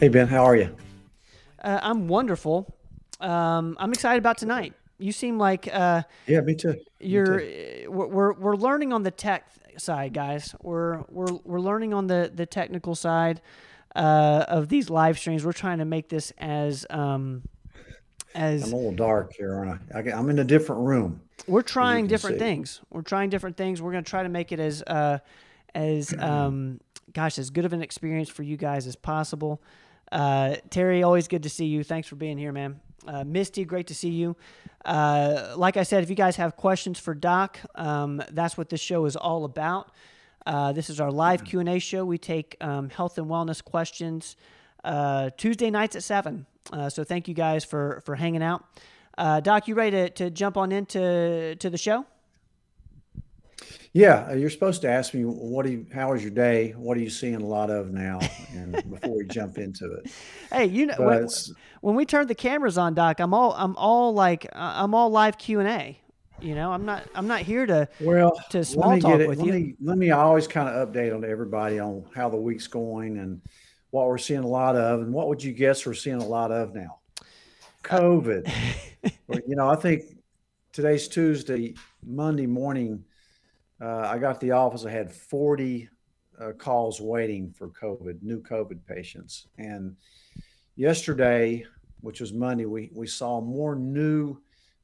Hey, Ben, how are you? Uh, I'm wonderful. Um, I'm excited about tonight. You seem like uh, yeah, me too. You're too. we're we're learning on the tech side, guys. We're we're we're learning on the the technical side uh, of these live streams. We're trying to make this as um, as I'm a little dark here, aren't I? I am in a different room. We're trying different see. things. We're trying different things. We're going to try to make it as uh, as um, gosh as good of an experience for you guys as possible. Uh, Terry, always good to see you. Thanks for being here, man. Uh, Misty, great to see you. Uh, like I said, if you guys have questions for Doc, um, that's what this show is all about. Uh, this is our live Q and A show. We take um, health and wellness questions uh, Tuesday nights at seven. Uh, so thank you guys for for hanging out. Doc, you ready to, to jump on into to the show? Yeah, uh, you're supposed to ask me what do you, how was your day? What are you seeing a lot of now? And before we jump into it, hey, you know when, when, we turn the cameras on, Doc, I'm all I'm all like uh, I'm all live Q and A. You know, I'm not I'm not here to well to small talk with let you. Me, let me always kind of update on everybody on how the week's going and what we're seeing a lot of, and what would you guess we're seeing a lot of now? Uh, COVID. you know, I think today's Tuesday, Monday morning uh, I got to the office. I had 40 uh, calls waiting for COVID, new COVID patients. And yesterday, which was Monday, we, we saw more new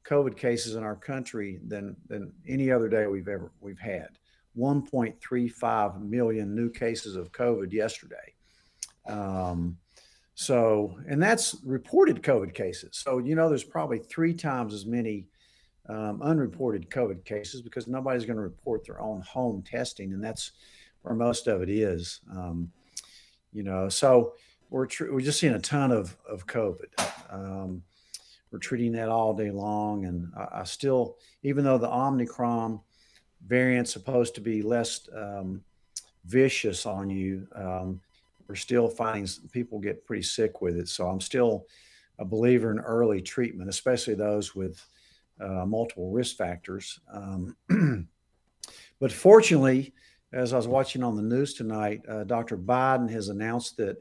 COVID cases in our country than, than any other day we've ever we've had. 1.35 million new cases of COVID yesterday. Um, so, and that's reported COVID cases. So, you know, there's probably three times as many um, unreported COVID cases because nobody's going to report their own home testing, and that's where most of it is. Um, you know, so we're tr- we're just seeing a ton of of COVID. Um, we're treating that all day long, and I, I, still, even though the Omicron variant's supposed to be less um, vicious on you, um, we're still finding people get pretty sick with it. So I'm still a believer in early treatment, especially those with uh, multiple risk factors. Um, but fortunately, as I was watching on the news tonight, uh, Dr. Biden has announced that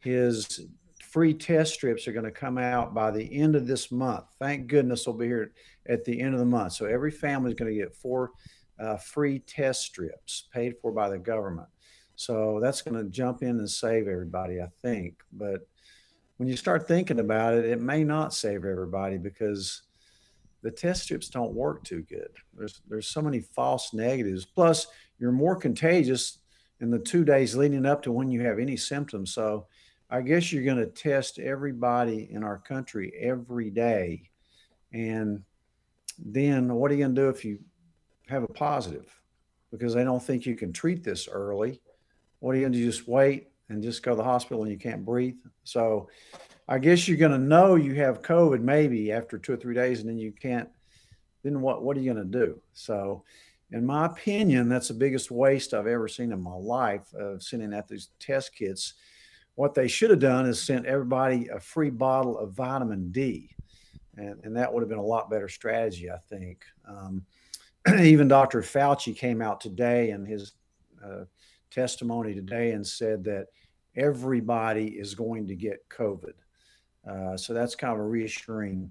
his free test strips are going to come out by the end of this month. Thank goodness we'll be here at the end of the month. So every family is going to get four uh, free test strips paid for by the government. So that's going to jump in and save everybody, I think. But when you start thinking about it, it may not save everybody because the test strips don't work too good. There's there's so many false negatives. Plus, you're more contagious in the two days leading up to when you have any symptoms. So, I guess you're going to test everybody in our country every day, and then what are you going to do if you have a positive? Because they don't think you can treat this early. What are you going to just wait and just go to the hospital and you can't breathe? So I guess you're going to know you have COVID maybe after two or three days, and then you can't. Then what? What are you going to do? So, in my opinion, that's the biggest waste I've ever seen in my life of sending out these test kits. What they should have done is sent everybody a free bottle of vitamin D, and, and that would have been a lot better strategy, I think. Um, even Dr. Fauci came out today in his uh, testimony today and said that everybody is going to get COVID. Uh, so that's kind of a reassuring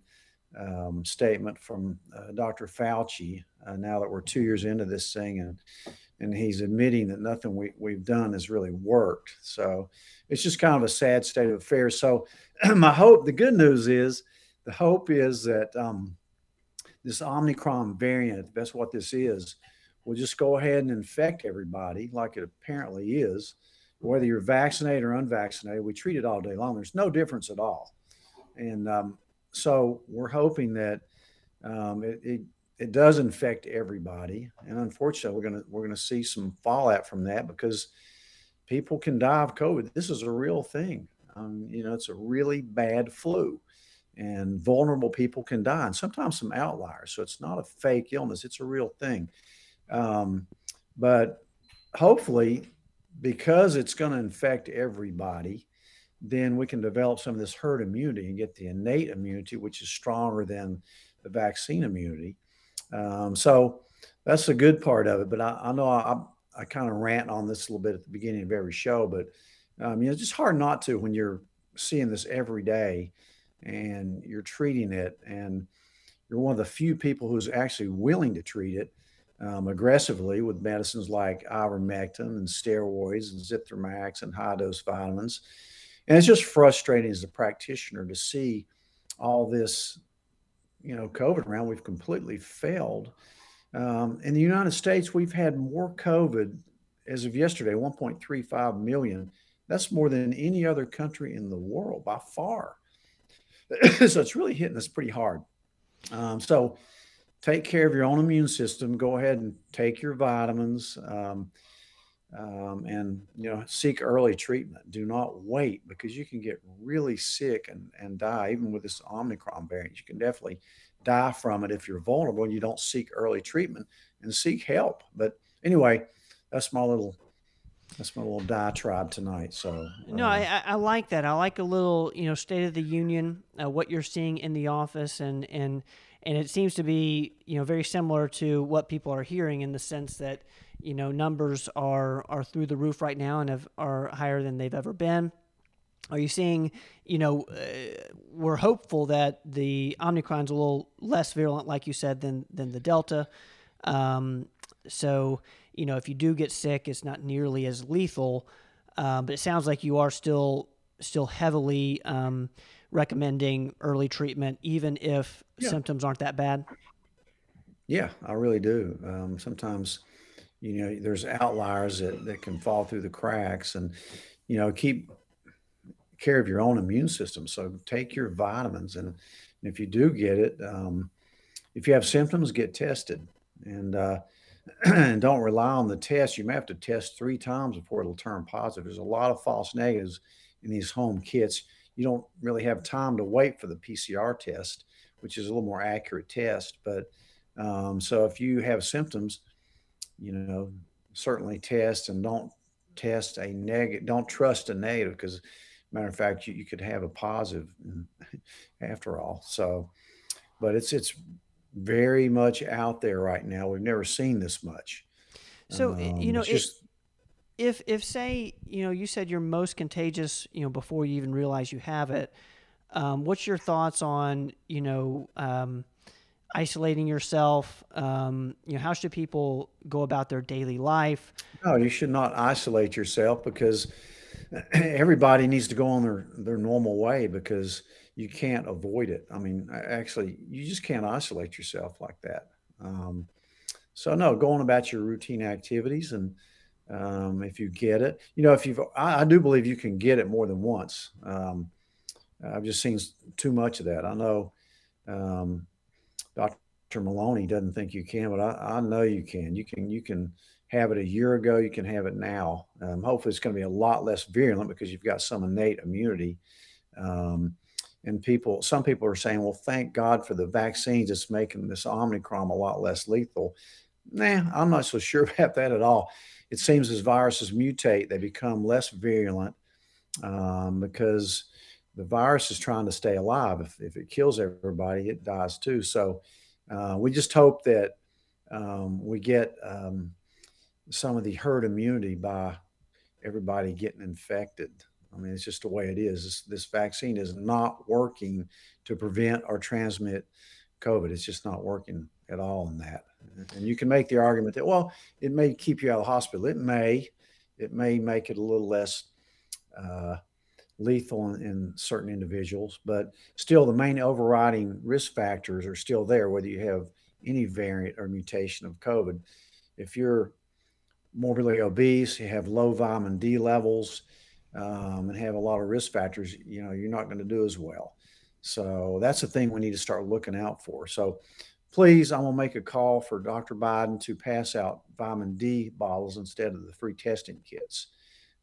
um, statement from uh, Dr. Fauci. Uh, now that we're two years into this thing, and and he's admitting that nothing we, we've done has really worked. So it's just kind of a sad state of affairs. So my hope, the good news is, the hope is that um, this Omicron variant, that's what this is, will just go ahead and infect everybody like it apparently is, whether you're vaccinated or unvaccinated. We treat it all day long. There's no difference at all and um, so we're hoping that um, it, it, it does infect everybody, and unfortunately, we're gonna we're gonna see some fallout from that because people can die of COVID. This is a real thing. Um, you know, it's a really bad flu, and vulnerable people can die, and sometimes some outliers. So it's not a fake illness; it's a real thing. Um, but hopefully, because it's going to infect everybody, then we can develop some of this herd immunity and get the innate immunity, which is stronger than the vaccine immunity. Um, so that's a good part of it. But I, I know I, I kind of rant on this a little bit at the beginning of every show, but um, you know, it's just hard not to when you're seeing this every day and you're treating it and you're one of the few people who's actually willing to treat it um, aggressively with medicines like ivermectin and steroids and zithromax and high dose vitamins. And it's just frustrating as a practitioner to see all this, you know, COVID around. We've completely failed. Um, in the United States, we've had more COVID as of yesterday, 1.35 million. That's more than any other country in the world by far. so it's really hitting us pretty hard. Um, so take care of your own immune system. Go ahead and take your vitamins. Um, um, and you know seek early treatment do not wait because you can get really sick and, and die even with this omicron variant you can definitely die from it if you're vulnerable and you don't seek early treatment and seek help but anyway that's my little that's my little diatribe tonight. So no, uh, I, I like that. I like a little, you know, State of the Union, uh, what you're seeing in the office, and and and it seems to be, you know, very similar to what people are hearing in the sense that, you know, numbers are are through the roof right now and have, are higher than they've ever been. Are you seeing, you know, uh, we're hopeful that the Omicron's a little less virulent, like you said, than than the Delta. Um, so you know, if you do get sick, it's not nearly as lethal. Um, but it sounds like you are still still heavily um, recommending early treatment, even if yeah. symptoms aren't that bad. Yeah, I really do. Um, sometimes, you know, there's outliers that, that can fall through the cracks, and you know, keep care of your own immune system. So take your vitamins, and, if you do get it, um, if you have symptoms, get tested. And uh, and don't rely on the test. You may have to test three times before it'll turn positive. There's a lot of false negatives in these home kits. You don't really have time to wait for the PCR test, which is a little more accurate test. But um, so if you have symptoms, you know, certainly test and don't test a negative. Don't trust a negative because, matter of fact, you, you could have a positive after all. So, but it's it's very much out there right now. We've never seen this much. So um, you know, just, if if say you know you said you're most contagious, you know, before you even realize you have it. Um, what's your thoughts on you know um, isolating yourself? Um, you know, how should people go about their daily life? No, you should not isolate yourself because everybody needs to go on their their normal way because you can't avoid it. I mean, actually, you just can't isolate yourself like that. Um, so no, going about your routine activities, and um, if you get it, you know, if you've, I, I, do believe you can get it more than once. Um, I've just seen too much of that. I know um, Dr. Maloney doesn't think you can, but I, I, know you can. You can, you can have it a year ago. You can have it now. Um, hopefully, it's going to be a lot less virulent because you've got some innate immunity. Um, and people some people are saying well thank god for the vaccines it's making this omicron a lot less lethal nah i'm not so sure about that at all it seems as viruses mutate they become less virulent um, because the virus is trying to stay alive if, if it kills everybody it dies too so uh, we just hope that um, we get um, some of the herd immunity by everybody getting infected I mean, it's just the way it is. This, this, vaccine is not working to prevent or transmit COVID. It's just not working at all in that. And you can make the argument that, well, it may keep you out of the hospital. It may. It may make it a little less uh, lethal in, in, certain individuals, but still, the main overriding risk factors are still there, whether you have any variant or mutation of COVID. If you're morbidly obese, you have low vitamin D levels, um, and have a lot of risk factors, you know, you're not going to do as well. So that's the thing we need to start looking out for. So please, I'm going to make a call for Dr. Biden to pass out vitamin D bottles instead of the free testing kits.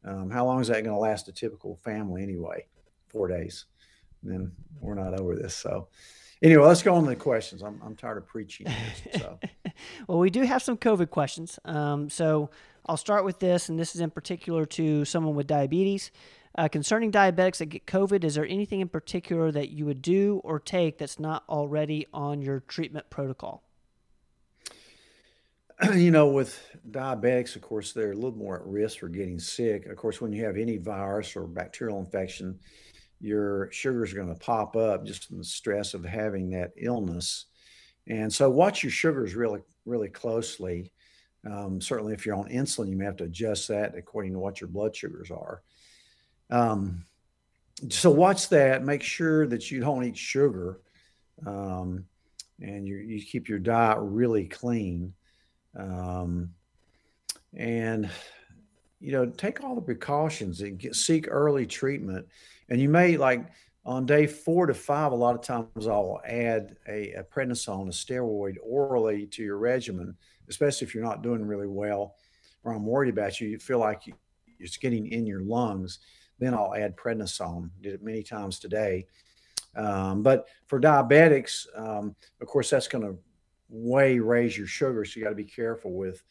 Um, how long is that going to last a typical family anyway? Four days. And then we're not over this. So anyway, let's go on to the questions. I'm, I'm tired of preaching. This, so. well, we do have some COVID questions. Um, so I'll start with this, and this is in particular to someone with diabetes. Uh, concerning diabetics that get COVID, is there anything in particular that you would do or take that's not already on your treatment protocol? You know, with diabetics, of course, they're a little more at risk for getting sick. Of course, when you have any virus or bacterial infection, your sugars are going to pop up just from the stress of having that illness. And so watch your sugars really, really closely. Um, certainly, if you're on insulin, you may have to adjust that according to what your blood sugars are. Um, so watch that. Make sure that you don't eat sugar, um, and you, you keep your diet really clean. Um, and you know, take all the precautions and get, seek early treatment. And you may like on day four to five, a lot of times I'll add a, a prednisone, a steroid orally to your regimen, especially if you're not doing really well or I'm worried about you. You feel like you, it's getting in your lungs. Then I'll add prednisone. Did it many times today. Um, but for diabetics, um, of course, that's going to way raise your sugar. So you got to be careful with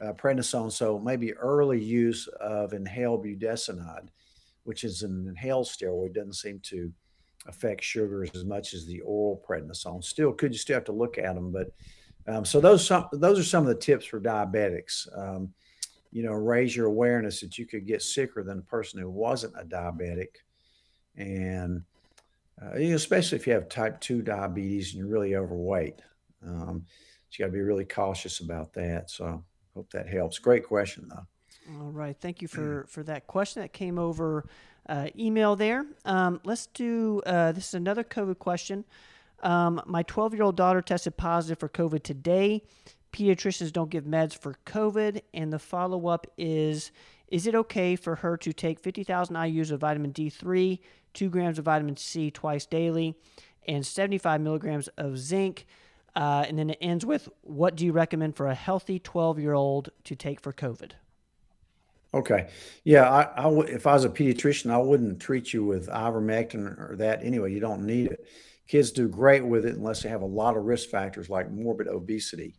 uh, prednisone. So maybe early use of inhaled budesonide, which is an inhaled steroid, doesn't seem to affect sugars as much as the oral prednisone. Still, could you still have to look at them? But um, so those some those are some of the tips for diabetics. Um, you know, raise your awareness that you could get sicker than a person who wasn't a diabetic, and uh, especially if you have type two diabetes and you're really overweight. Um, so you got to be really cautious about that. So Hope that helps. Great question, though. All right. Thank you for, for that question that came over uh, email there. Um, let's do uh, this is another COVID question. Um, my 12 year old daughter tested positive for COVID today. Pediatricians don't give meds for COVID. And the follow up is Is it okay for her to take 50,000 IUs of vitamin D3, 2 grams of vitamin C twice daily, and 75 milligrams of zinc? Uh, and then it ends with what do you recommend for a healthy 12 year old to take for COVID? Okay. Yeah. I, I w- if I was a pediatrician, I wouldn't treat you with ivermectin or that anyway. You don't need it. Kids do great with it unless they have a lot of risk factors like morbid obesity.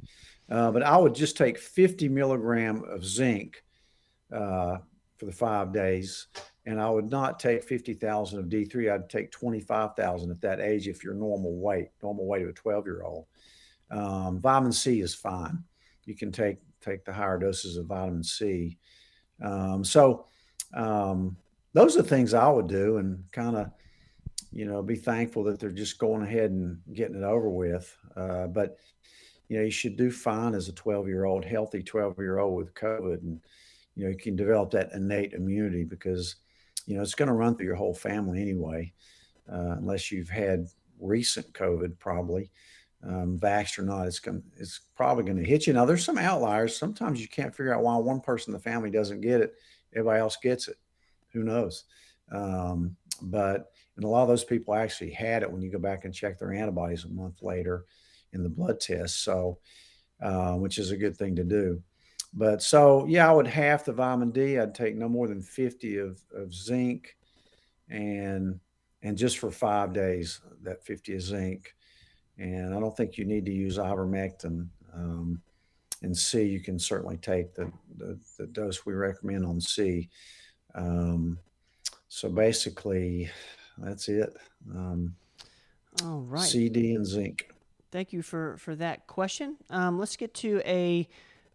Uh, but I would just take 50 milligram of zinc uh, for the five days. And I would not take 50,000 of D3. I'd take 25,000 at that age if you're normal weight, normal weight of a 12 year old. Um, vitamin C is fine. You can take take the higher doses of vitamin C. Um, so um, those are things I would do, and kind of you know be thankful that they're just going ahead and getting it over with. Uh, but you know you should do fine as a 12 year old, healthy 12 year old with COVID, and you know you can develop that innate immunity because you know it's going to run through your whole family anyway, uh, unless you've had recent COVID probably um, vaxxed or not, it's going it's probably going to hit you. Now, there's some outliers. Sometimes you can't figure out why one person in the family doesn't get it, everybody else gets it. Who knows? Um, but and a lot of those people actually had it when you go back and check their antibodies a month later in the blood test. So, uh, which is a good thing to do. But so yeah, I would half the vitamin D. I'd take no more than 50 of, of zinc, and and just for five days, that 50 of zinc and I don't think you need to use ivermectin. Um, and C, you can certainly take the, the, the dose we recommend on C. Um, so basically, that's it. Um, All right. CD and zinc. Thank you for for that question. Um, let's get to a.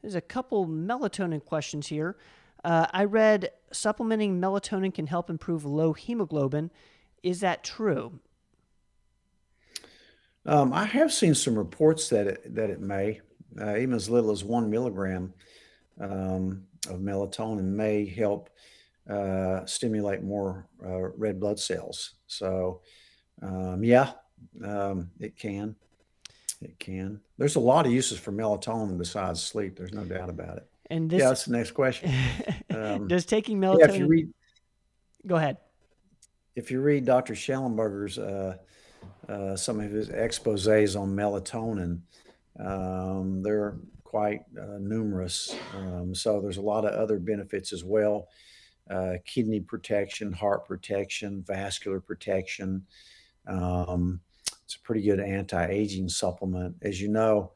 There's a couple melatonin questions here. Uh, I read supplementing melatonin can help improve low hemoglobin. Is that true? Um, I have seen some reports that it, that it may, uh, even as little as one milligram um, of melatonin, may help uh, stimulate more uh, red blood cells. So, um, yeah, um, it can. It can. There's a lot of uses for melatonin besides sleep. There's no doubt about it. And this, yeah, that's the next question. Um, does taking melatonin? Yeah, if you read, go ahead. If you read Dr. Schellenberger's uh, uh, some of his exposés on melatonin. Um, they're quite uh, numerous. Um, so there's a lot of other benefits as well. Uh, kidney protection, heart protection, vascular protection. Um, it's a pretty good anti-aging supplement. As you know,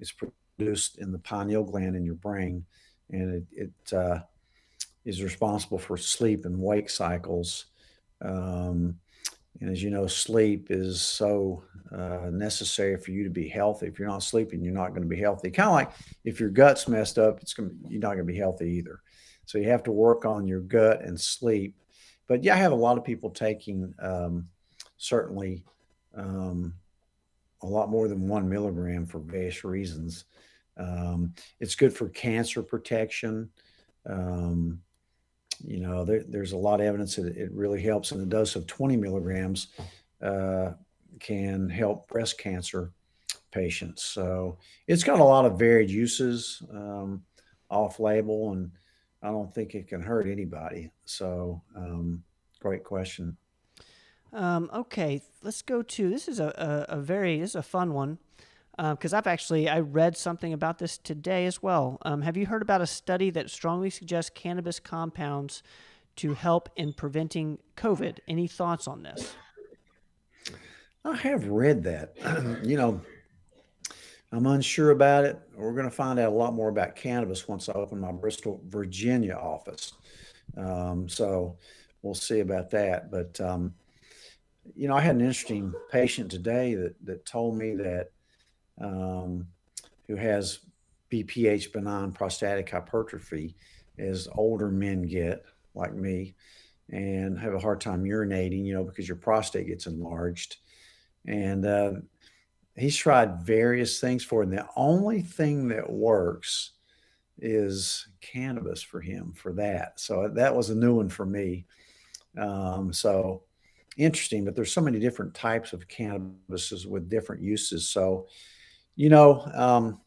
it's produced in the pineal gland in your brain, and it, it uh, is responsible for sleep and wake cycles. Um, and as you know, sleep is so uh, necessary for you to be healthy. If you're not sleeping, you're not going to be healthy. Kind of like if your gut's messed up, it's going you're not going to be healthy either. So you have to work on your gut and sleep. but yeah, I have a lot of people taking um, certainly um, a lot more than one milligram for various reasons. Um, it's good for cancer protection. Um, you know, there, there's a lot of evidence that it really helps, and a dose of 20 milligrams uh, can help breast cancer patients. So it's got a lot of varied uses um, off label, and I don't think it can hurt anybody. So, um, great question. Um, okay, let's go to this is a, a, a very this is a fun one because uh, I've actually I read something about this today as well. Um, have you heard about a study that strongly suggests cannabis compounds to help in preventing COVID? Any thoughts on this? I have read that. you know, I'm unsure about it. We're going to find out a lot more about cannabis once I open my Bristol, Virginia office. Um, so we'll see about that. But um, you know, I had an interesting patient today that that told me that um, who has BPH, benign prostatic hypertrophy, as older men get, like me, and have a hard time urinating, you know, because your prostate gets enlarged. And uh, he's tried various things for it. And the only thing that works is cannabis for him for that. So that was a new one for me. Um, so interesting, but there's so many different types of cannabises with different uses. So, you know, um,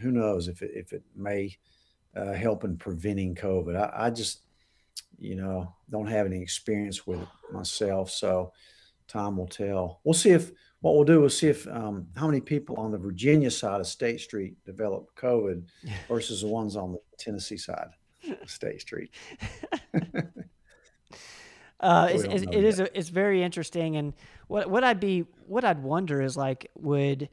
who knows if it, if it may uh, help in preventing COVID. I, I just, you know, don't have any experience with it myself. So time will tell. We'll see if what we'll do is see if um, how many people on the Virginia side of State Street develop COVID versus the ones on the Tennessee side of State Street. uh, it's, it's, it is a, it's very interesting, and what what I'd be what I'd wonder is like would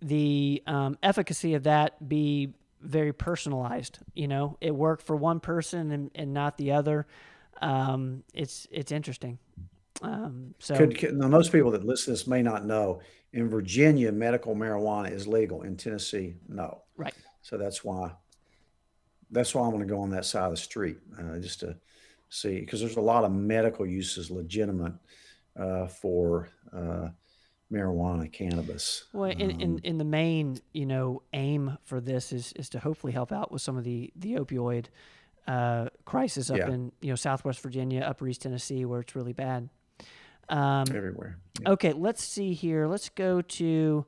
the um, efficacy of that be very personalized? You know, it worked for one person and, and not the other. Um, it's it's interesting. Um, so could, could, now most people that listen to this may not know. In Virginia, medical marijuana is legal. In Tennessee, no. Right. So that's why. That's why I'm going to go on that side of the street, uh, just to see, because there's a lot of medical uses legitimate uh, for uh, marijuana, cannabis. Well, in, um, in, in the main, you know, aim for this is is to hopefully help out with some of the the opioid uh, crisis up yeah. in you know Southwest Virginia, Upper East Tennessee, where it's really bad. Um, Everywhere. Yeah. Okay, let's see here. Let's go to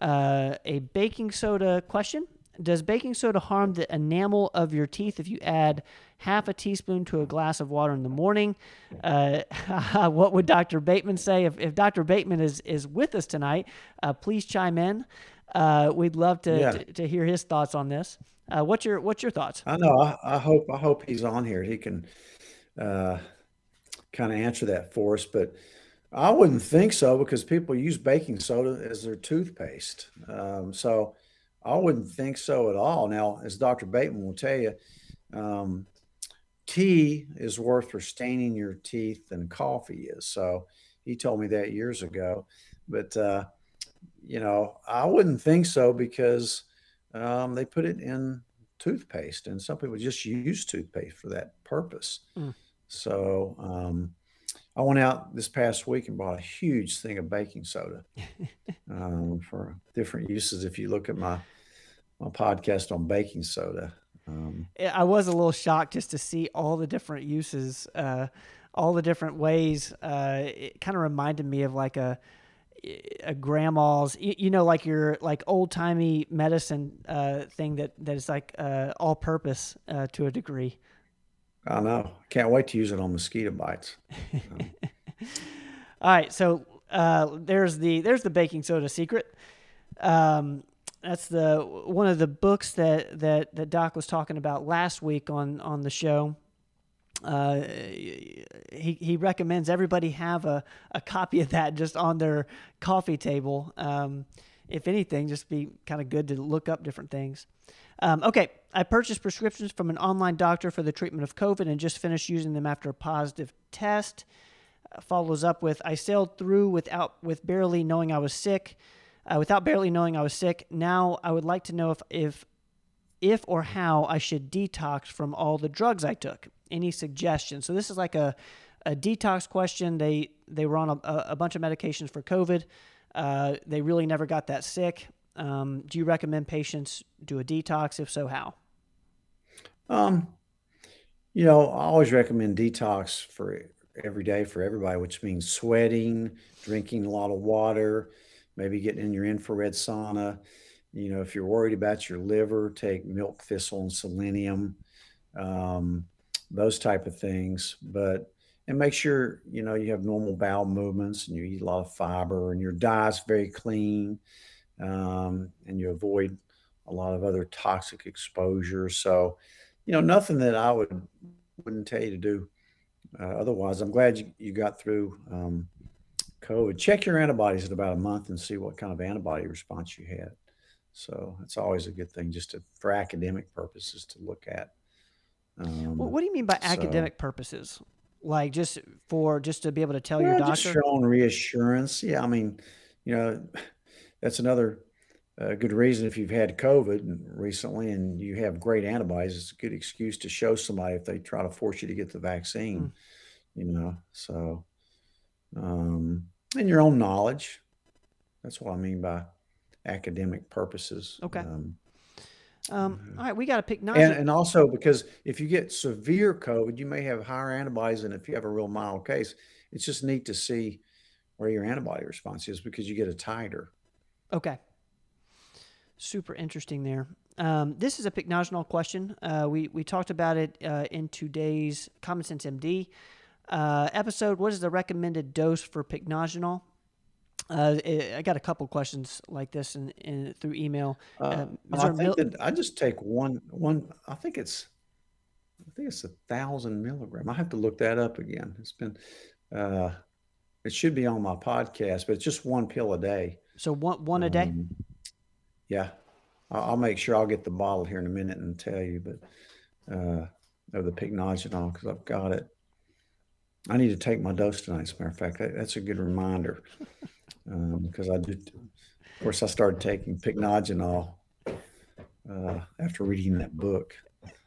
uh, a baking soda question. Does baking soda harm the enamel of your teeth if you add half a teaspoon to a glass of water in the morning? Uh, what would Dr. Bateman say? If, if Dr. Bateman is, is with us tonight, uh, please chime in. Uh, we'd love to, yeah. to, to, hear his thoughts on this. Uh, what's your what's your thoughts? I know. I, I, hope I hope he's on here. He can uh, kind of answer that for us. But I wouldn't think so because people use baking soda as their toothpaste. Um, so I wouldn't think so at all. Now, as Dr. Bateman will tell you, um, tea is worse for staining your teeth than coffee is. So he told me that years ago. But, uh, you know, I wouldn't think so because um, they put it in toothpaste, and some people just use toothpaste for that purpose. Mm. So, um, I went out this past week and bought a huge thing of baking soda um, for different uses. If you look at my my podcast on baking soda, um, I was a little shocked just to see all the different uses, uh, all the different ways. Uh, it kind of reminded me of like a a grandma's, you, know, like your like old timey medicine uh, thing that that is like uh, all purpose uh, to a degree. I know. Can't wait to use it on mosquito bites. All right, so uh, there's the there's the baking soda secret. Um, that's the one of the books that that that Doc was talking about last week on on the show. Uh, he he recommends everybody have a, a copy of that just on their coffee table. Um, if anything, just be kind of good to look up different things. Um, okay, I purchased prescriptions from an online doctor for the treatment of COVID and just finished using them after a positive test. Uh, follows up with I sailed through without with barely knowing I was sick. Uh, without barely knowing I was sick. Now I would like to know if if if or how I should detox from all the drugs I took. any suggestions. So this is like a, a detox question. They they were on a, a bunch of medications for COVID. Uh, they really never got that sick. Um, do you recommend patients do a detox? If so, how? Um, you know, I always recommend detox for every day for everybody, which means sweating, drinking a lot of water, maybe getting in your infrared sauna. You know, if you're worried about your liver, take milk thistle and selenium, um, those type of things. But and make sure you know you have normal bowel movements and you eat a lot of fiber and your diet's very clean, um, and you avoid a lot of other toxic exposure. So, you know, nothing that I would wouldn't tell you to do uh, otherwise. I'm glad you, you got through um, COVID. Check your antibodies in about a month and see what kind of antibody response you had. So it's always a good thing just to, for academic purposes to look at. Um, well, what do you mean by so, academic purposes? Like just for just to be able to tell well, your doctor? Just showing reassurance. Yeah, I mean, you know, that's another uh, good reason if you've had COVID recently and you have great antibodies. It's a good excuse to show somebody if they try to force you to get the vaccine. Mm. You know, so um, and your own knowledge. That's what I mean by academic purposes. Okay. Um, um, all right, we got to pick And, and also because if you get severe COVID, you may have higher antibodies than if you have a real mild case. It's just neat to see where your antibody response is because you get a titer. Okay. Super interesting there. Um, this is a pycnogenol question. Uh, we, we talked about it uh, in today's Common Sense MD uh, episode. What is the recommended dose for pycnogenol? Uh, I got a couple questions like this in, in through email. Uh, uh I mil- I just take one one. I think it's I think it's a thousand milligram. I have to look that up again. It's been uh, it should be on my podcast, but it's just one pill a day. So one one a day. Um, yeah, I'll, I'll, make sure I'll get the bottle here in a minute and tell you. But uh, of the pycnogenol because I've got it. I need to take my dose tonight. As a matter of fact, that's a good reminder because um, I did. Of course, I started taking pycnogenol uh, after reading that book,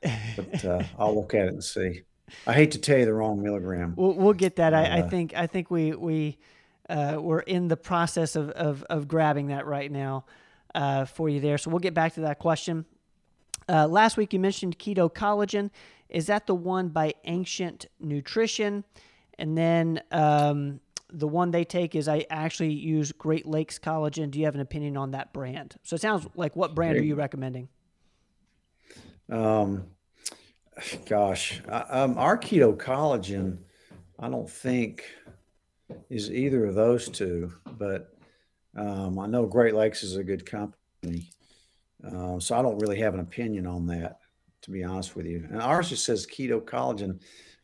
but uh, I'll look at it and see. I hate to tell you the wrong milligram. We'll, we'll get that. I, I, uh, think I think we we uh, we're in the process of, of, of grabbing that right now uh, for you there. So we'll get back to that question. Uh, last week you mentioned keto collagen. Is that the one by Ancient Nutrition? And then um, the one they take is I actually use Great Lakes Collagen. Do you have an opinion on that brand? So it sounds like what brand are you recommending? Um, gosh, um, our keto collagen, I don't think is either of those two, but um, I know Great Lakes is a good company. Uh, so I don't really have an opinion on that to be honest with you. And ours just says keto collagen.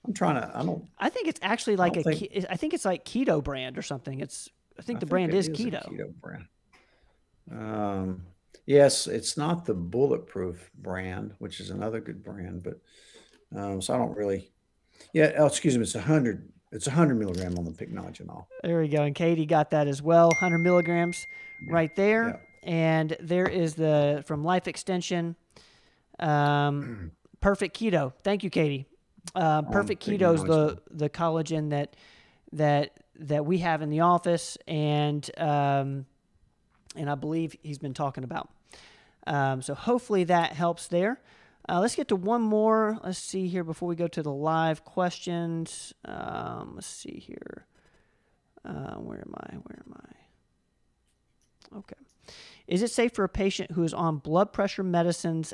I'm trying to. I don't. I think it's actually like a. Think, I think it's like keto brand or something. It's. I think I the think brand is, is keto. keto brand. Um. Yes, it's not the bulletproof brand, which is another good brand, but um, so I don't really. Yeah. Oh, excuse me. It's a hundred. It's a hundred milligram on the pycnogenol. There we go. And Katie got that as well. Hundred milligrams, right there. Yeah. And there is the from Life Extension um, perfect keto. Thank you, Katie. Uh, perfect keto is the the collagen that that that we have in the office, and um, and I believe he's been talking about. Um, so hopefully that helps there. Uh, let's get to one more. Let's see here before we go to the live questions. Um, let's see here. Uh, where am I? Where am I? Okay. Is it safe for a patient who is on blood pressure medicines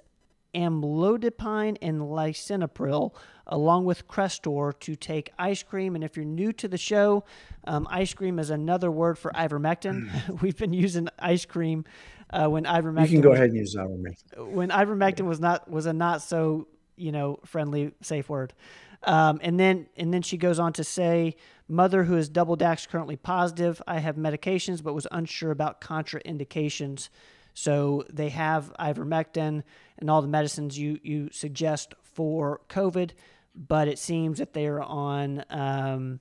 amlodipine and lisinopril along with Crestor to take ice cream. And if you're new to the show, um, ice cream is another word for ivermectin. Mm. We've been using ice cream uh, when ivermectin. You can go was, ahead and use ivermectin. When ivermectin was not was a not so you know friendly safe word. Um, and then and then she goes on to say, mother who is double dax currently positive. I have medications, but was unsure about contraindications. So they have ivermectin and all the medicines you, you suggest for COVID, but it seems that they are on um,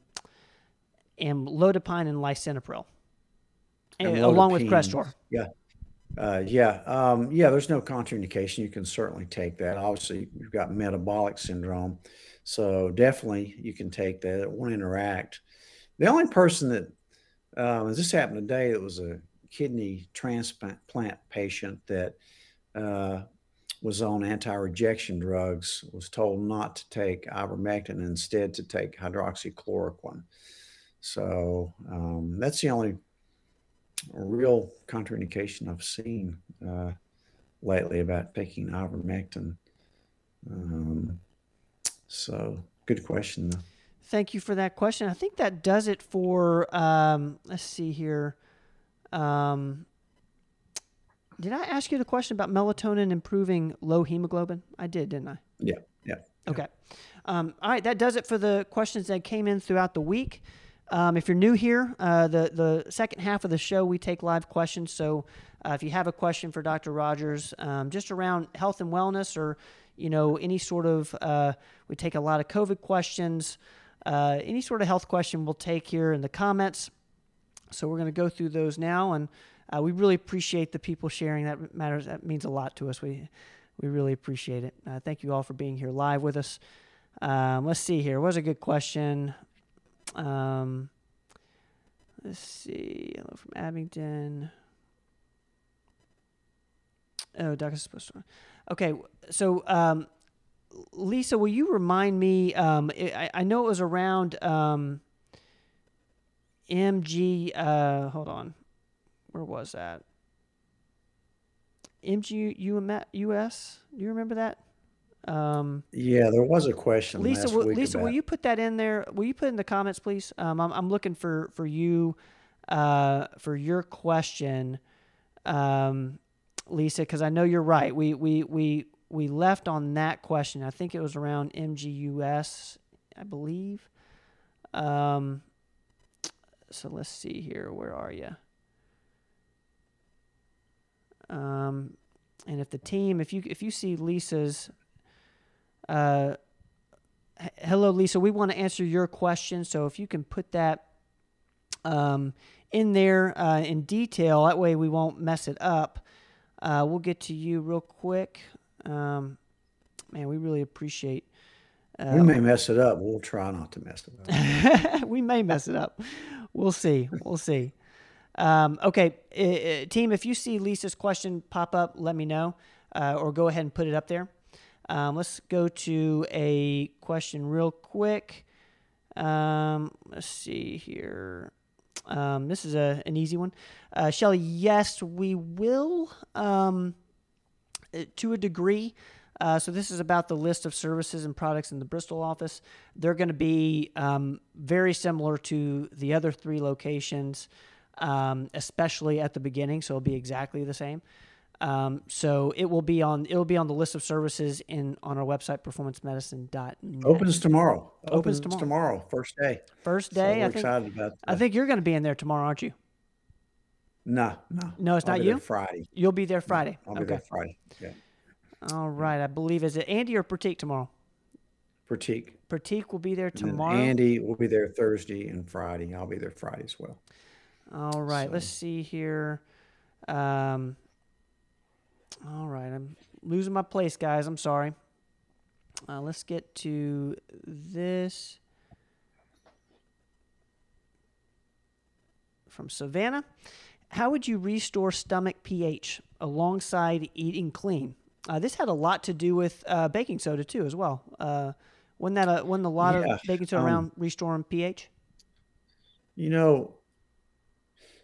amlodipine and lisinopril, amlodipine, along with Crestor. Yeah. Uh, yeah, um, yeah. There's no contraindication. You can certainly take that. Obviously, you've got metabolic syndrome, So definitely you can take that. It won't interact. The only person that um, this happened today, it was a kidney transplant patient that uh, was on anti-rejection drugs was told not to take ivermectin instead to take hydroxychloroquine. So um, that's the only real contraindication I've seen uh, lately about taking ivermectin. Um, so good question. Thank you for that question. I think that does it for. Um, let's see here. Um, did I ask you the question about melatonin improving low hemoglobin? I did, didn't I? Yeah. Yeah. Okay. Um, all right. That does it for the questions that came in throughout the week. Um, if you're new here, uh, the the second half of the show we take live questions. So uh, if you have a question for Dr. Rogers, um, just around health and wellness, or you know any sort of, uh, we take a lot of COVID questions. Uh, any sort of health question we'll take here in the comments. So we're going to go through those now, and uh, we really appreciate the people sharing. That matters. That means a lot to us. We we really appreciate it. Uh, thank you all for being here live with us. Um, let's see here. Was a good question. Um, let's see. Hello from Abingdon. Oh, Dr. supposed to. Okay, so um, Lisa, will you remind me? Um, I, I know it was around um, MG. Uh, hold on, where was that? MGUS. Do you remember that? Um, yeah, there was a question. Lisa, will, Lisa, will you put that in there? Will you put in the comments, please? Um, I'm, I'm looking for for you uh, for your question, um, Lisa, because I know you're right. We we we we left on that question. I think it was around MGUS, I believe. Um, so let's see here. Where are you? Um, and if the team, if you if you see Lisa's uh, hello, Lisa. We want to answer your question. So if you can put that um, in there uh, in detail, that way we won't mess it up. Uh, we'll get to you real quick. Um, man, we really appreciate. Uh, we may mess it up. We'll try not to mess it up. we may mess it up. We'll see. We'll see. Um, okay, uh, team, if you see Lisa's question pop up, let me know uh, or go ahead and put it up there. Um, let's go to a question real quick. Um, let's see here. Um, this is a, an easy one. Uh, Shelly, yes, we will um, to a degree. Uh, so this is about the list of services and products in the Bristol office. They're going to be um, very similar to the other three locations, um, especially at the beginning. So it'll be exactly the same. Um, so it will be on it will be on the list of services in on our website performancemedicine.net. Opens tomorrow. Opens, Opens tomorrow. tomorrow. First day. First day. So we're I think, excited about that. I think you're going to be in there tomorrow, aren't you? No, no. No, it's I'll not you. Friday. You'll be there Friday. I'll be okay. there Friday. Yeah. All right. I believe is it Andy or Pratik tomorrow? Pratik. Pratik will be there tomorrow. Andy will be there Thursday and Friday. I'll be there Friday as well. All right. So. Let's see here. Um, all right, I'm losing my place, guys. I'm sorry. Uh, let's get to this from Savannah. How would you restore stomach pH alongside eating clean? Uh, this had a lot to do with uh, baking soda too, as well. Uh, wasn't that a, wasn't a lot yeah, of baking soda um, around restoring pH? You know,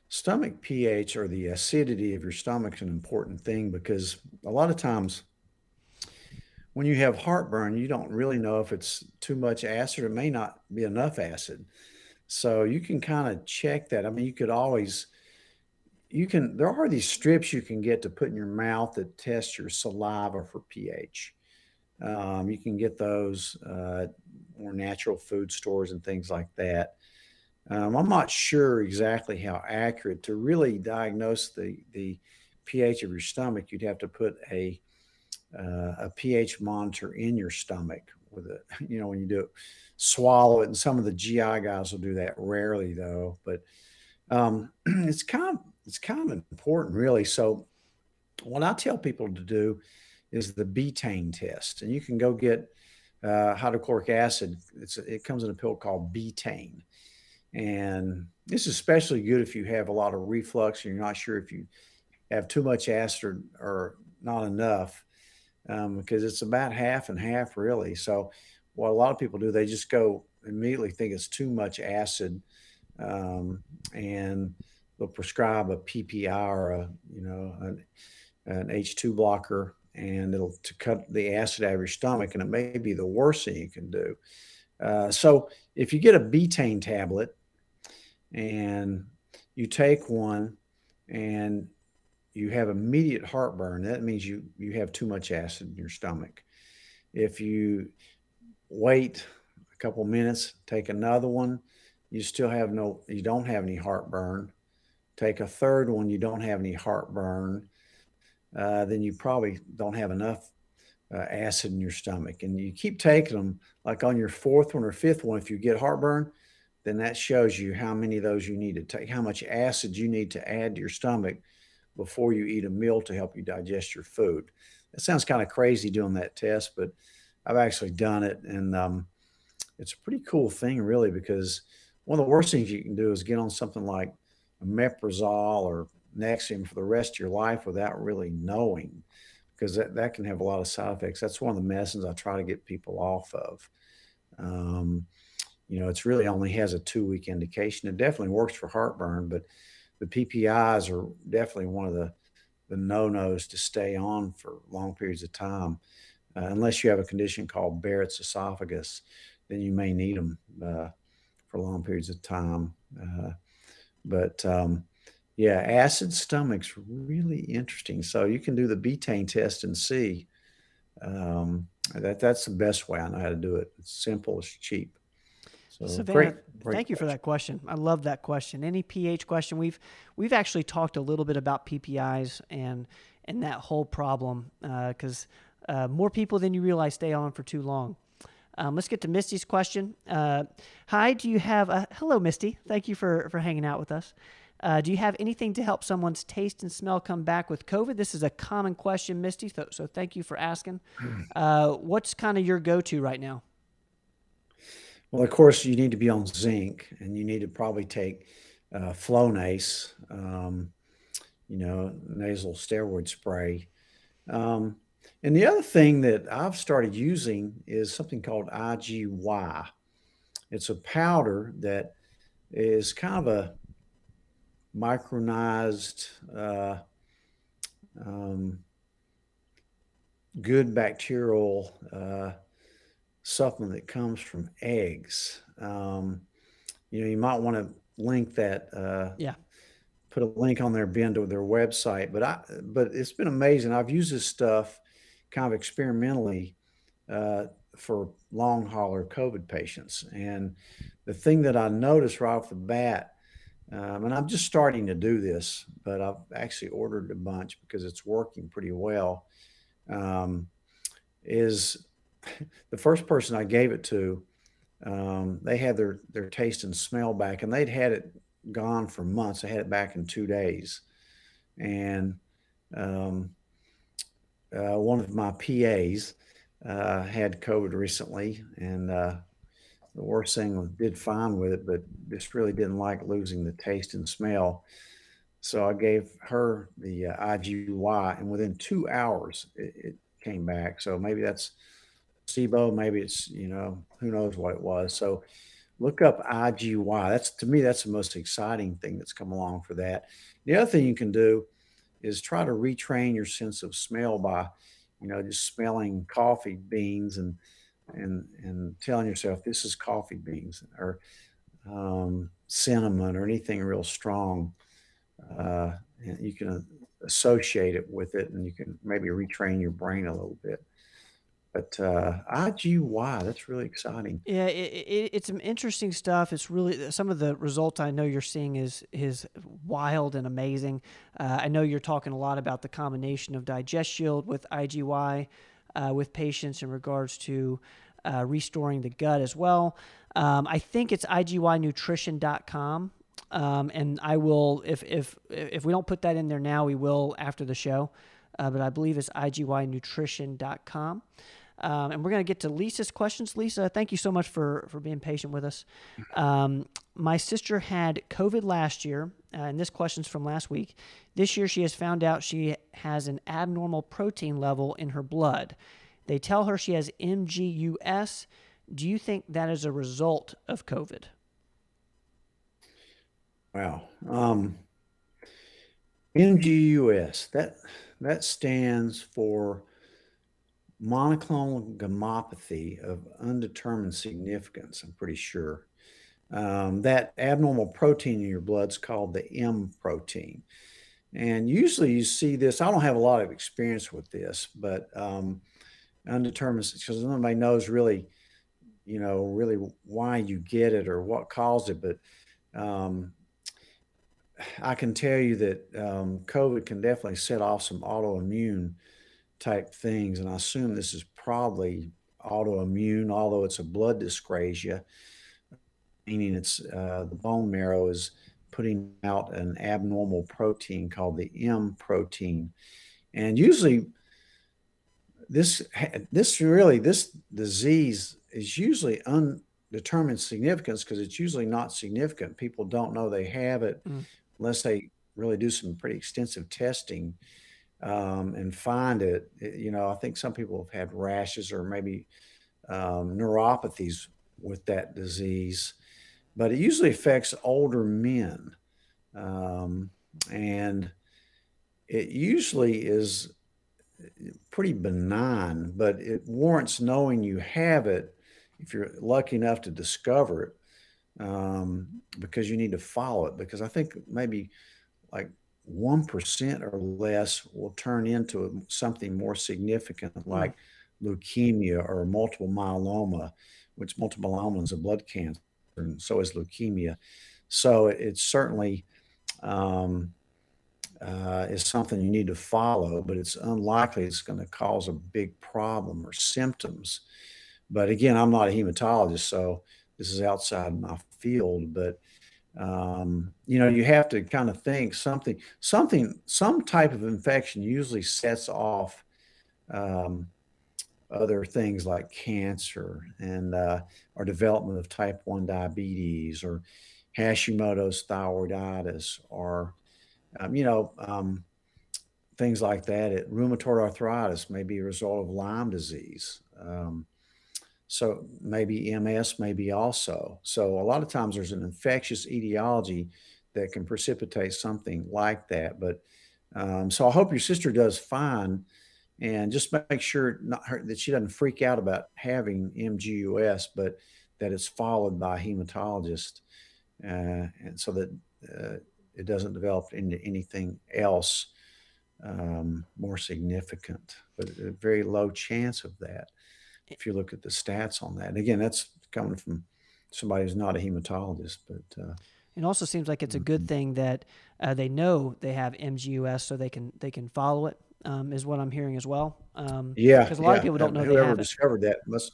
stomach pH or the acidity of your stomach is an important thing because a lot of times when you have heartburn, you don't really know if it's too much acid or it may not be enough acid. So you can kind of check that. I mean, you could always, you can, there are these strips you can get to put in your mouth that test your saliva for pH. Um, you can get those uh, more natural food stores and things like that. Um, I'm not sure exactly how accurate to really diagnose the the pH of your stomach. You'd have to put a uh, a pH monitor in your stomach with a you know when you do it, swallow it. And some of the GI guys will do that rarely though, but um, it's kind of it's kind of important really. So what I tell people to do is the betaine test, and you can go get uh, hydrochloric acid. It's it comes in a pill called Betaine, and this is especially good if you have a lot of reflux and you're not sure if you have too much acid or, or not enough, um, because it's about half and half really. So what a lot of people do, they just go immediately think it's too much acid, um, and they'll prescribe a PPI or a you know an, an H2 blocker and it'll to cut the acid out of your stomach, and it may be the worst thing you can do. Uh, so if you get a betaine tablet and you take one and you have immediate heartburn, that means you you have too much acid in your stomach. If you wait a couple minutes, take another one, you still have no, you don't have any heartburn. Take a third one, you don't have any heartburn uh, then you probably don't have enough uh, acid in your stomach. And you keep taking them, like on your fourth one or fifth one, if you get heartburn, then that shows you how many of those you need to take, how much acid you need to add to your stomach before you eat a meal to help you digest your food. It sounds kind of crazy doing that test, but I've actually done it. And um, it's a pretty cool thing, really, because one of the worst things you can do is get on something like omeprazole or Nexium for the rest of your life without really knowing, because that, that can have a lot of side effects. That's one of the medicines I try to get people off of. Um, you know, it's really only has a two week indication. It definitely works for heartburn, but the PPIs are definitely one of the, the no nos to stay on for long periods of time. Uh, unless you have a condition called Barrett's esophagus, then you may need them uh, for long periods of time. Uh, but um, yeah, acid stomach's really interesting. So you can do the betaine test and see. Um, that that's the best way I know how to do it. It's simple, it's cheap. So Savannah, great, great thank you for that question. I love that question. Any pH question? We've we've actually talked a little bit about PPIs and and that whole problem because uh, uh, more people than you realize stay on for too long. Um, let's get to Misty's question. Uh, hi, do you have a hello, Misty? Thank you for for hanging out with us. Uh, do you have anything to help someone's taste and smell come back with COVID? This is a common question, Misty. So, so thank you for asking. Uh, what's kind of your go-to right now? Well, of course, you need to be on zinc, and you need to probably take uh, Flonase, um, you know, nasal steroid spray. Um, and the other thing that I've started using is something called IGY. It's a powder that is kind of a micronized, uh, um, good bacterial uh, supplement that comes from eggs. Um, you know, you might want to link that. Uh, yeah. Put a link on their bin to their website, but I but it's been amazing. I've used this stuff kind of experimentally uh, for long hauler COVID patients, and the thing that I noticed right off the bat um, and I'm just starting to do this, but I've actually ordered a bunch because it's working pretty well. Um, is the first person I gave it to, um, they had their their taste and smell back, and they'd had it gone for months. They had it back in two days, and um, uh, one of my PAs uh, had COVID recently, and uh, the worst thing was did fine with it, but just really didn't like losing the taste and smell. So I gave her the uh, IGY, and within two hours, it, it, came back. So maybe that's SIBO, maybe it's you know who knows what it was. So look up IGY. That's to me that's the most exciting thing that's come along for that. The other thing you can do is try to retrain your sense of smell by you know just smelling coffee beans and and and telling yourself this is coffee beans or um, cinnamon or anything real strong. Uh, you can associate it with it, and you can maybe retrain your brain a little bit. But uh, IGY, that's really exciting. Yeah, it, it, it's some interesting stuff. It's really some of the results I know you're seeing is is wild and amazing. Uh, I know you're talking a lot about the combination of Digest Shield with IGY uh, with patients in regards to uh, restoring the gut as well. Um, I think it's ignutrition.com. Um, and I will, if, if, if we don't put that in there now, we will after the show. Uh, but I believe it's ignutrition.com. Um, and we're going to get to Lisa's questions. Lisa, thank you so much for, for being patient with us. Um, my sister had COVID last year, uh, and this question's from last week. This year, she has found out she has an abnormal protein level in her blood. They tell her she has MGUS. Do you think that is a result of COVID? Wow. Um, MGUS, that, that stands for monoclonal gammopathy of undetermined significance, I'm pretty sure. Um, that abnormal protein in your blood is called the M protein. And usually you see this, I don't have a lot of experience with this, but um, undetermined, because nobody knows really, you know, really why you get it or what caused it. But um, I can tell you that um, COVID can definitely set off some autoimmune type things. And I assume this is probably autoimmune, although it's a blood dyscrasia, meaning it's uh, the bone marrow is putting out an abnormal protein called the M protein. And usually, this this really this disease is usually undetermined significance because it's usually not significant. People don't know they have it mm. unless they really do some pretty extensive testing um, and find it, you know, I think some people have had rashes or maybe um, neuropathies with that disease, but it usually affects older men. Um, and it usually is pretty benign, but it warrants knowing you have it if you're lucky enough to discover it um, because you need to follow it. Because I think maybe like 1% or less will turn into something more significant hmm. like leukemia or multiple myeloma, which multiple myeloma is a blood cancer, and so is leukemia. So it's certainly um, uh, is something you need to follow, but it's unlikely it's going to cause a big problem or symptoms. But again, I'm not a hematologist, so this is outside my field. But um, you know, you have to kind of think something, something, some type of infection usually sets off um, other things like cancer and uh, or development of type 1 diabetes or Hashimoto's thyroiditis or, um, you know, um, things like that. It, rheumatoid arthritis may be a result of Lyme disease. Um, so maybe MS, maybe also. So a lot of times there's an infectious etiology that can precipitate something like that. But um, so I hope your sister does fine, and just make sure not her, that she doesn't freak out about having MGUS, but that it's followed by a hematologist, uh, and so that uh, it doesn't develop into anything else um, more significant. But a very low chance of that if you look at the stats on that. And again, that's coming from somebody who's not a hematologist, but uh, it also seems like it's a good mm-hmm. thing that uh, they know they have MGUS, so they can they can follow it. Um, is what I'm hearing as well. Um, yeah, because a lot yeah. of people don't know. Whoever discovered it. that must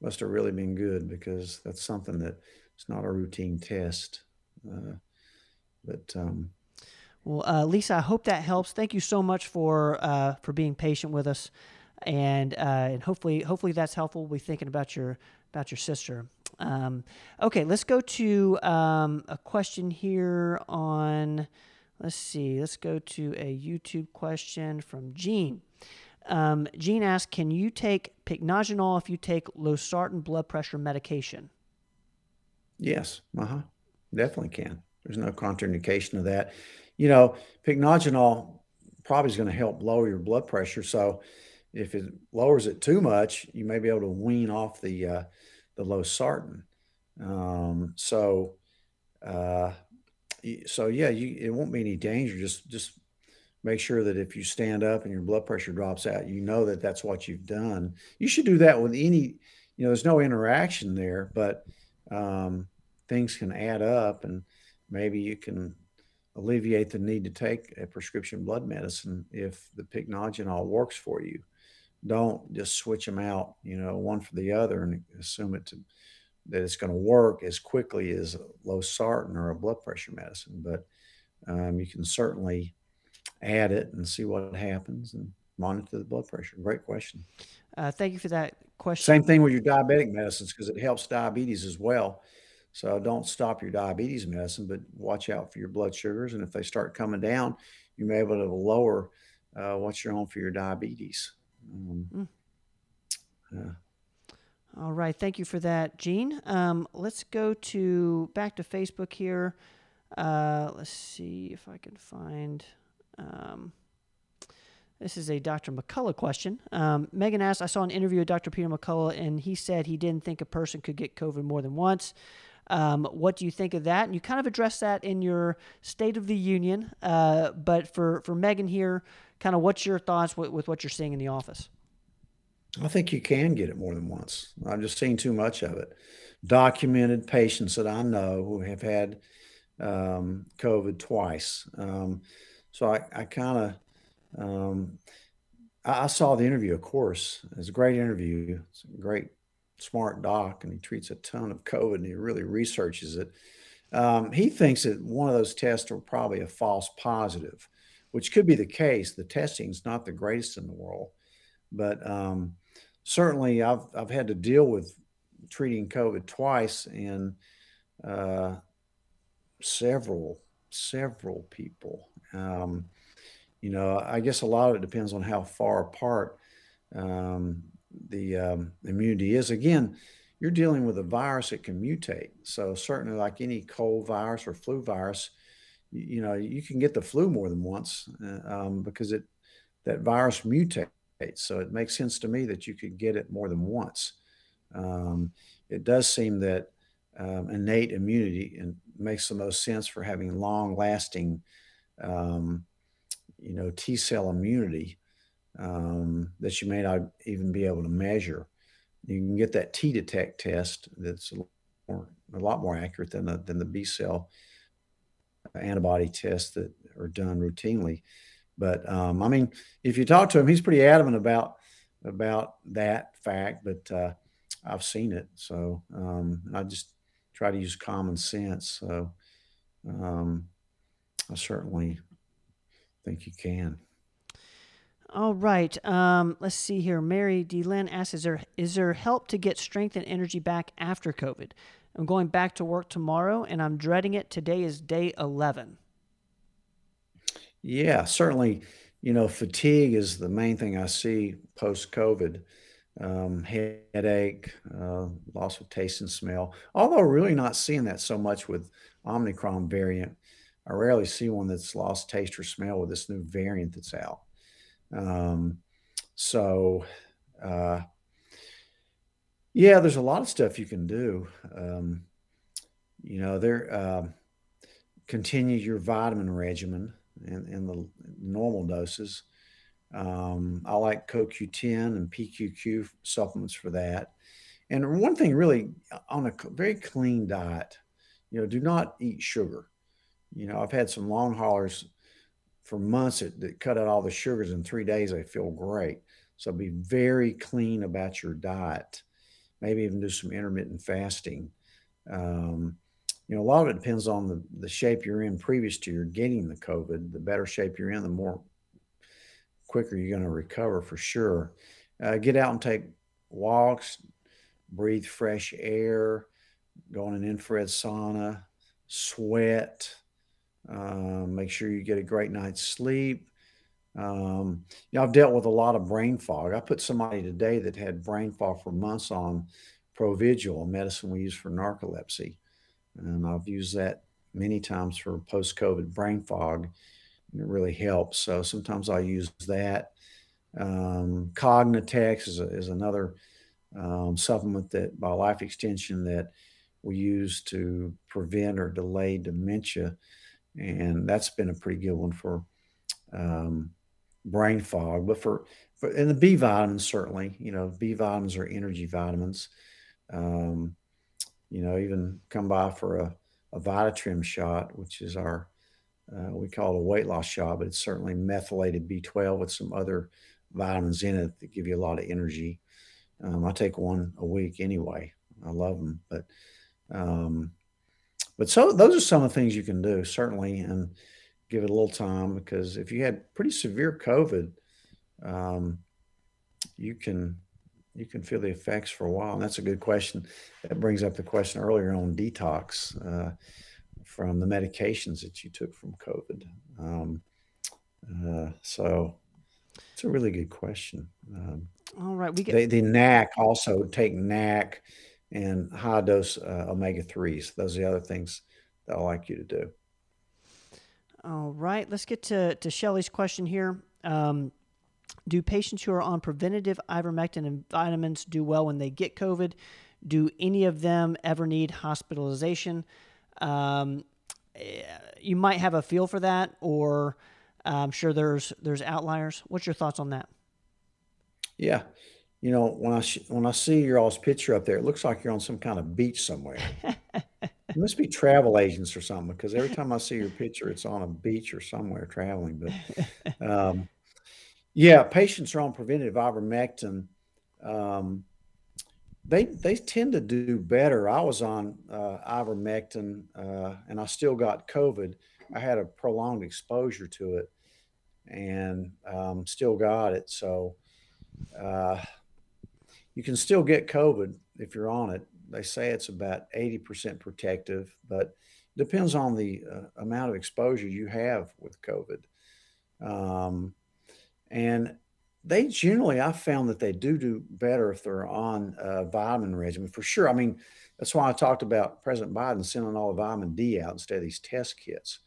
must have really been good because that's something that it's not a routine test. Uh, but um, well, uh, Lisa, I hope that helps. Thank you so much for uh, for being patient with us and uh, and hopefully hopefully that's helpful. We'll be thinking about your about your sister. Um, okay, let's go to um, a question here on. Let's see. Let's go to a YouTube question from Gene. Um, Gene asks, "Can you take pycnogenol if you take losartan blood pressure medication?" Yes, uh huh, definitely can. There's no contraindication of that. You know, pycnogenol probably is going to help lower your blood pressure. So, if it lowers it too much, you may be able to wean off the uh, the losartan. Um, so, uh, so yeah, you, it won't be any danger. Just just make sure that if you stand up and your blood pressure drops out, you know that that's what you've done. You should do that with any. You know, there's no interaction there, but um, things can add up, and maybe you can alleviate the need to take a prescription blood medicine if the pycnogenol works for you don't just switch them out, you know, one for the other and assume it to, that it's going to work as quickly as losartan or a blood pressure medicine. But um, you can certainly add it and see what happens and monitor the blood pressure. Great question. Uh, thank you for that question. Same thing with your diabetic medicines because it helps diabetes as well. So don't stop your diabetes medicine, but watch out for your blood sugars. And if they start coming down, you may be able to lower uh, what you're on for your diabetes. Um, mm. uh, all right. Thank you for that, Gene. Um, let's go to back to Facebook here. Uh, let's see if I can find. Um, this is a Dr. McCullough question. Um, Megan asked, I saw an interview with Dr. Peter McCullough, and he said he didn't think a person could get COVID more than once. Um, what do you think of that? And you kind of addressed that in your State of the Union. Uh, but for, for Megan here, kind of what's your thoughts with, with what you're seeing in the office? I think you can get it more than once. I've just seen too much of it. Documented patients that I know who have had um, COVID twice. Um, so I, I kind of, um, I, I, saw the interview, of course. It's a great interview. It's a great, smart doc, and he treats a ton of COVID and he really researches it. Um, he thinks that one of those tests are probably a false positive, which could be the case. The testing is not the greatest in the world, but um, certainly I've, I've had to deal with treating COVID twice and uh, several, several people. Um, you know, I guess a lot of it depends on how far apart um, the um, immunity is. Again, you're dealing with a virus that can mutate. So certainly, like any cold virus or flu virus, you, you know, you can get the flu more than once uh, um, because it that virus mutates. So it makes sense to me that you could get it more than once. Um, it does seem that um, innate immunity and makes the most sense for having long lasting, um, you know, T cell immunity um, that you may not even be able to measure. You can get that T detect test that's a, more, a lot more accurate than the, than the B cell antibody tests that are done routinely. But um, I mean, if you talk to him, he's pretty adamant about about that fact. But uh, I've seen it, so um, I just try to use common sense. So um, I certainly think you can. All right. Um, let's see here. Mary D. Lynn asks, is there, is there help to get strength and energy back after COVID? I'm going back to work tomorrow and I'm dreading it. Today is day 11. Yeah, certainly. You know, fatigue is the main thing I see post COVID. Um, headache, uh, loss of taste and smell. Although really not seeing that so much with Omicron variant. I rarely see one that's lost taste or smell with this new variant that's out. Um, so, uh, yeah, there's a lot of stuff you can do. Um, you know, there, uh, continue your vitamin regimen in, in the normal doses. Um, I like CoQ10 and PQQ supplements for that. And one thing really on a very clean diet, you know, do not eat sugar. You know, I've had some long haulers for months it, that cut out all the sugars in three days. They feel great. So be very clean about your diet. Maybe even do some intermittent fasting. Um, you know, a lot of it depends on the, the shape you're in previous to your getting the COVID. The better shape you're in, the more quicker you're going to recover for sure. Uh, get out and take walks, breathe fresh air, go on an infrared sauna, sweat, um, make sure you get a great night's sleep. Um, you know, I've dealt with a lot of brain fog. I put somebody today that had brain fog for months on Provigil, a medicine we use for narcolepsy. And I've used that many times for post COVID brain fog. It really helps. So sometimes I use that. Um, Cognitex is, a, is another um, supplement that by life extension that we use to prevent or delay dementia and that's been a pretty good one for um, brain fog. But for, for and the B vitamins certainly, you know, B vitamins are energy vitamins. Um, you know, even come by for a, a Vitatrim shot, which is our uh, we call it a weight loss shot, but it's certainly methylated B12 with some other vitamins in it that give you a lot of energy. Um, I take one a week anyway. I love them, but um, but so those are some of the things you can do certainly, and give it a little time because if you had pretty severe COVID, um, you can you can feel the effects for a while. And that's a good question. That brings up the question earlier on detox uh, from the medications that you took from COVID. Um, uh, so it's a really good question. Um, All right, we get the, the NAC also take NAC and high dose uh, omega threes. Those are the other things that I like you to do. All right, let's get to to Shelly's question here. Um, do patients who are on preventative ivermectin and vitamins do well when they get COVID? Do any of them ever need hospitalization? Um, eh, you might have a feel for that, or I'm sure there's there's outliers. What's your thoughts on that? Yeah, you know when I when I see your all's picture up there, it looks like you're on some kind of beach somewhere. you must be travel agents or something because every time I see your picture, it's on a beach or somewhere traveling. But um, yeah, patients are on preventative ivermectin. Um, they they tend to do better. I was on uh, ivermectin uh, and I still got COVID. I had a prolonged exposure to it and um, still got it. So uh, you can still get COVID if you're on it. They say it's about 80% protective, but depends on the uh, amount of exposure you have with COVID. Um, and they generally, I found that they do do better if they're on a vitamin regimen for sure. I mean, that's why I talked about President Biden sending all the vitamin D out instead of these test kits.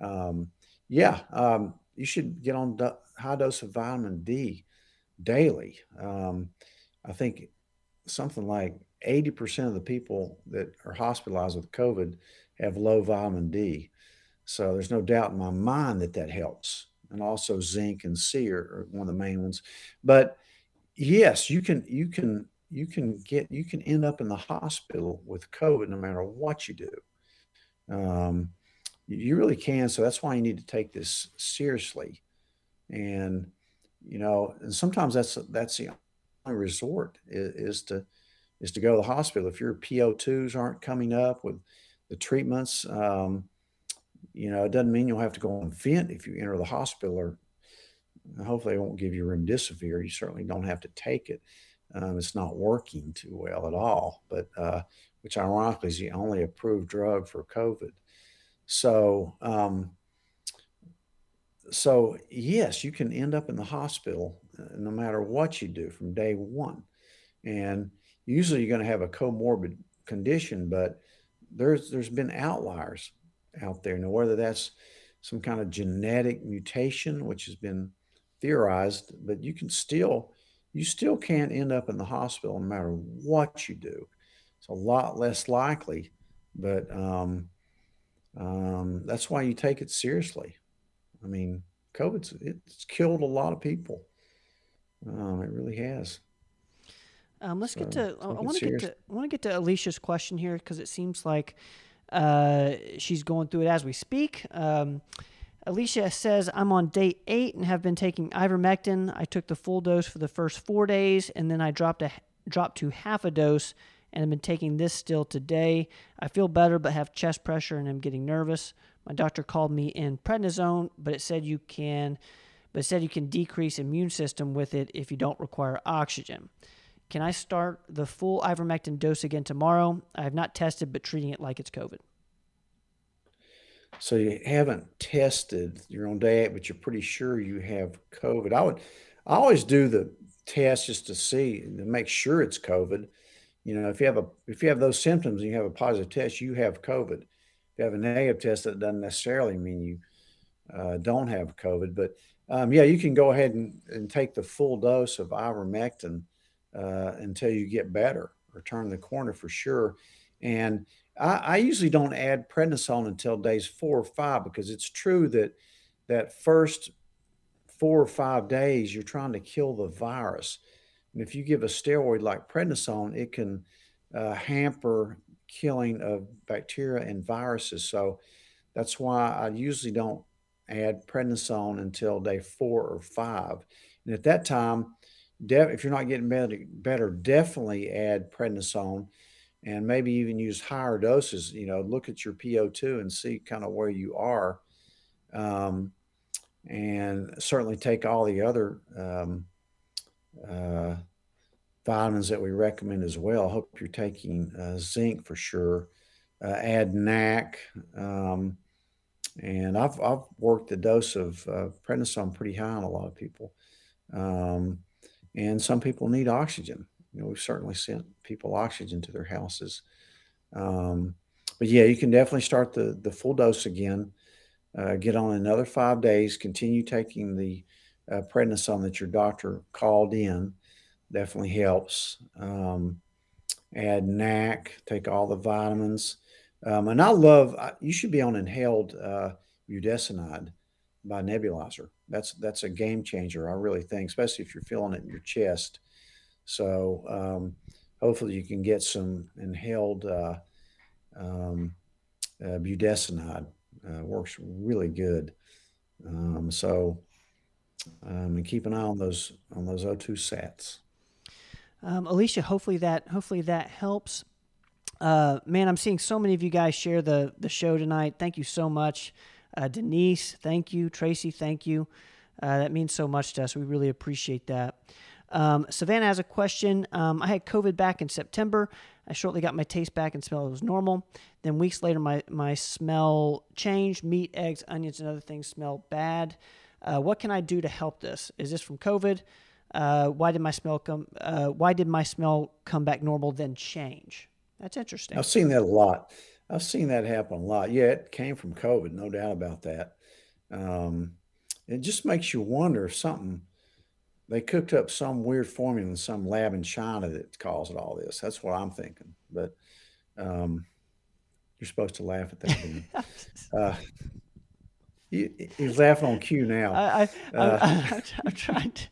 Um, yeah, um, you should get on high dose of vitamin D daily. Um, I think something like 80% of the people that are hospitalized with COVID have low vitamin D. So there's no doubt in my mind that that helps and also zinc and C are, one of the main ones. But yes, you can you can you can get you can end up in the hospital with COVID no matter what you do. Um, you really can. So that's why you need to take this seriously. And you know, and sometimes that's that's the resort is, is to is to go to the hospital if your PO2s aren't coming up with the treatments. Um, you know, it doesn't mean you'll have to go on vent if you enter the hospital or hopefully they won't give you remdesivir. You certainly don't have to take it. Um, it's not working too well at all, but uh, which ironically is the only approved drug for COVID. So, um, so yes, you can end up in the hospital uh, no matter what you do from day one, and usually you're going to have a comorbid condition, but there's there's been outliers out there. Now, whether that's some kind of genetic mutation, which has been theorized, but you can still you still can't end up in the hospital no matter what you do. It's a lot less likely, but um, um, that's why you take it seriously. I mean, COVID's it's killed a lot of people. Um, it really has. Um, let's so, get to. I want to get to. I want to get to Alicia's question here because it seems like uh, she's going through it as we speak. Um, Alicia says, I'm on day eight and have been taking ivermectin. I took the full dose for the first four days and then I dropped a dropped to half a dose and I've been taking this still today. I feel better but have chest pressure and I'm getting nervous. My doctor called me in prednisone, but it said you can but said you can decrease immune system with it if you don't require oxygen. Can I start the full ivermectin dose again tomorrow? I have not tested, but treating it like it's COVID. So you haven't tested, you're on day but you're pretty sure you have COVID. I would, I always do the test just to see to make sure it's COVID. You know, if you have a if you have those symptoms and you have a positive test, you have COVID. If you have a negative test, that doesn't necessarily mean you uh, don't have COVID. But um, yeah, you can go ahead and, and take the full dose of ivermectin uh, until you get better or turn the corner for sure. And I, I, usually don't add prednisone until days four or five because it's true that that first four or five days you're trying to kill the virus. And if you give a steroid like prednisone, it can uh, hamper killing of bacteria and viruses. So that's why I usually don't add prednisone until day four or five. And at that time, if you're not getting better, better, definitely add prednisone and maybe even use higher doses. You know, look at your PO2 and see kind of where you are. Um, and certainly take all the other um, uh, vitamins that we recommend as well. Hope you're taking uh, zinc for sure. Uh, add NAC. Um, and I've, I've worked the dose of uh, prednisone pretty high on a lot of people. Um, and some people need oxygen. You know, we've certainly sent people oxygen to their houses. Um, but yeah, you can definitely start the, the full dose again. Uh, get on another five days. Continue taking the uh, prednisone that your doctor called in. Definitely helps. Um, add NAC. Take all the vitamins. Um, and I love. You should be on inhaled uh, budesonide by nebulizer. That's that's a game changer. I really think, especially if you're feeling it in your chest. So um, hopefully you can get some inhaled uh, um, uh, budesonide. Uh, works really good. Um, so um, and keep an eye on those on those O2 sats. Um, Alicia, hopefully that hopefully that helps. Uh, man, I'm seeing so many of you guys share the the show tonight. Thank you so much, uh, Denise. Thank you, Tracy. Thank you. Uh, that means so much to us. We really appreciate that. Um, Savannah has a question. Um, I had COVID back in September. I shortly got my taste back and smell was normal. Then weeks later, my, my smell changed. Meat, eggs, onions, and other things smell bad. Uh, what can I do to help this? Is this from COVID? Uh, why did my smell come? Why did my smell come back normal then change? That's interesting. I've seen that a lot. I've seen that happen a lot. Yeah, it came from COVID, no doubt about that. Um, it just makes you wonder if something they cooked up some weird formula in some lab in China that caused all this. That's what I'm thinking. But um, you're supposed to laugh at that. uh, he, he's laughing on cue now. I, I, uh, I'm, trying to.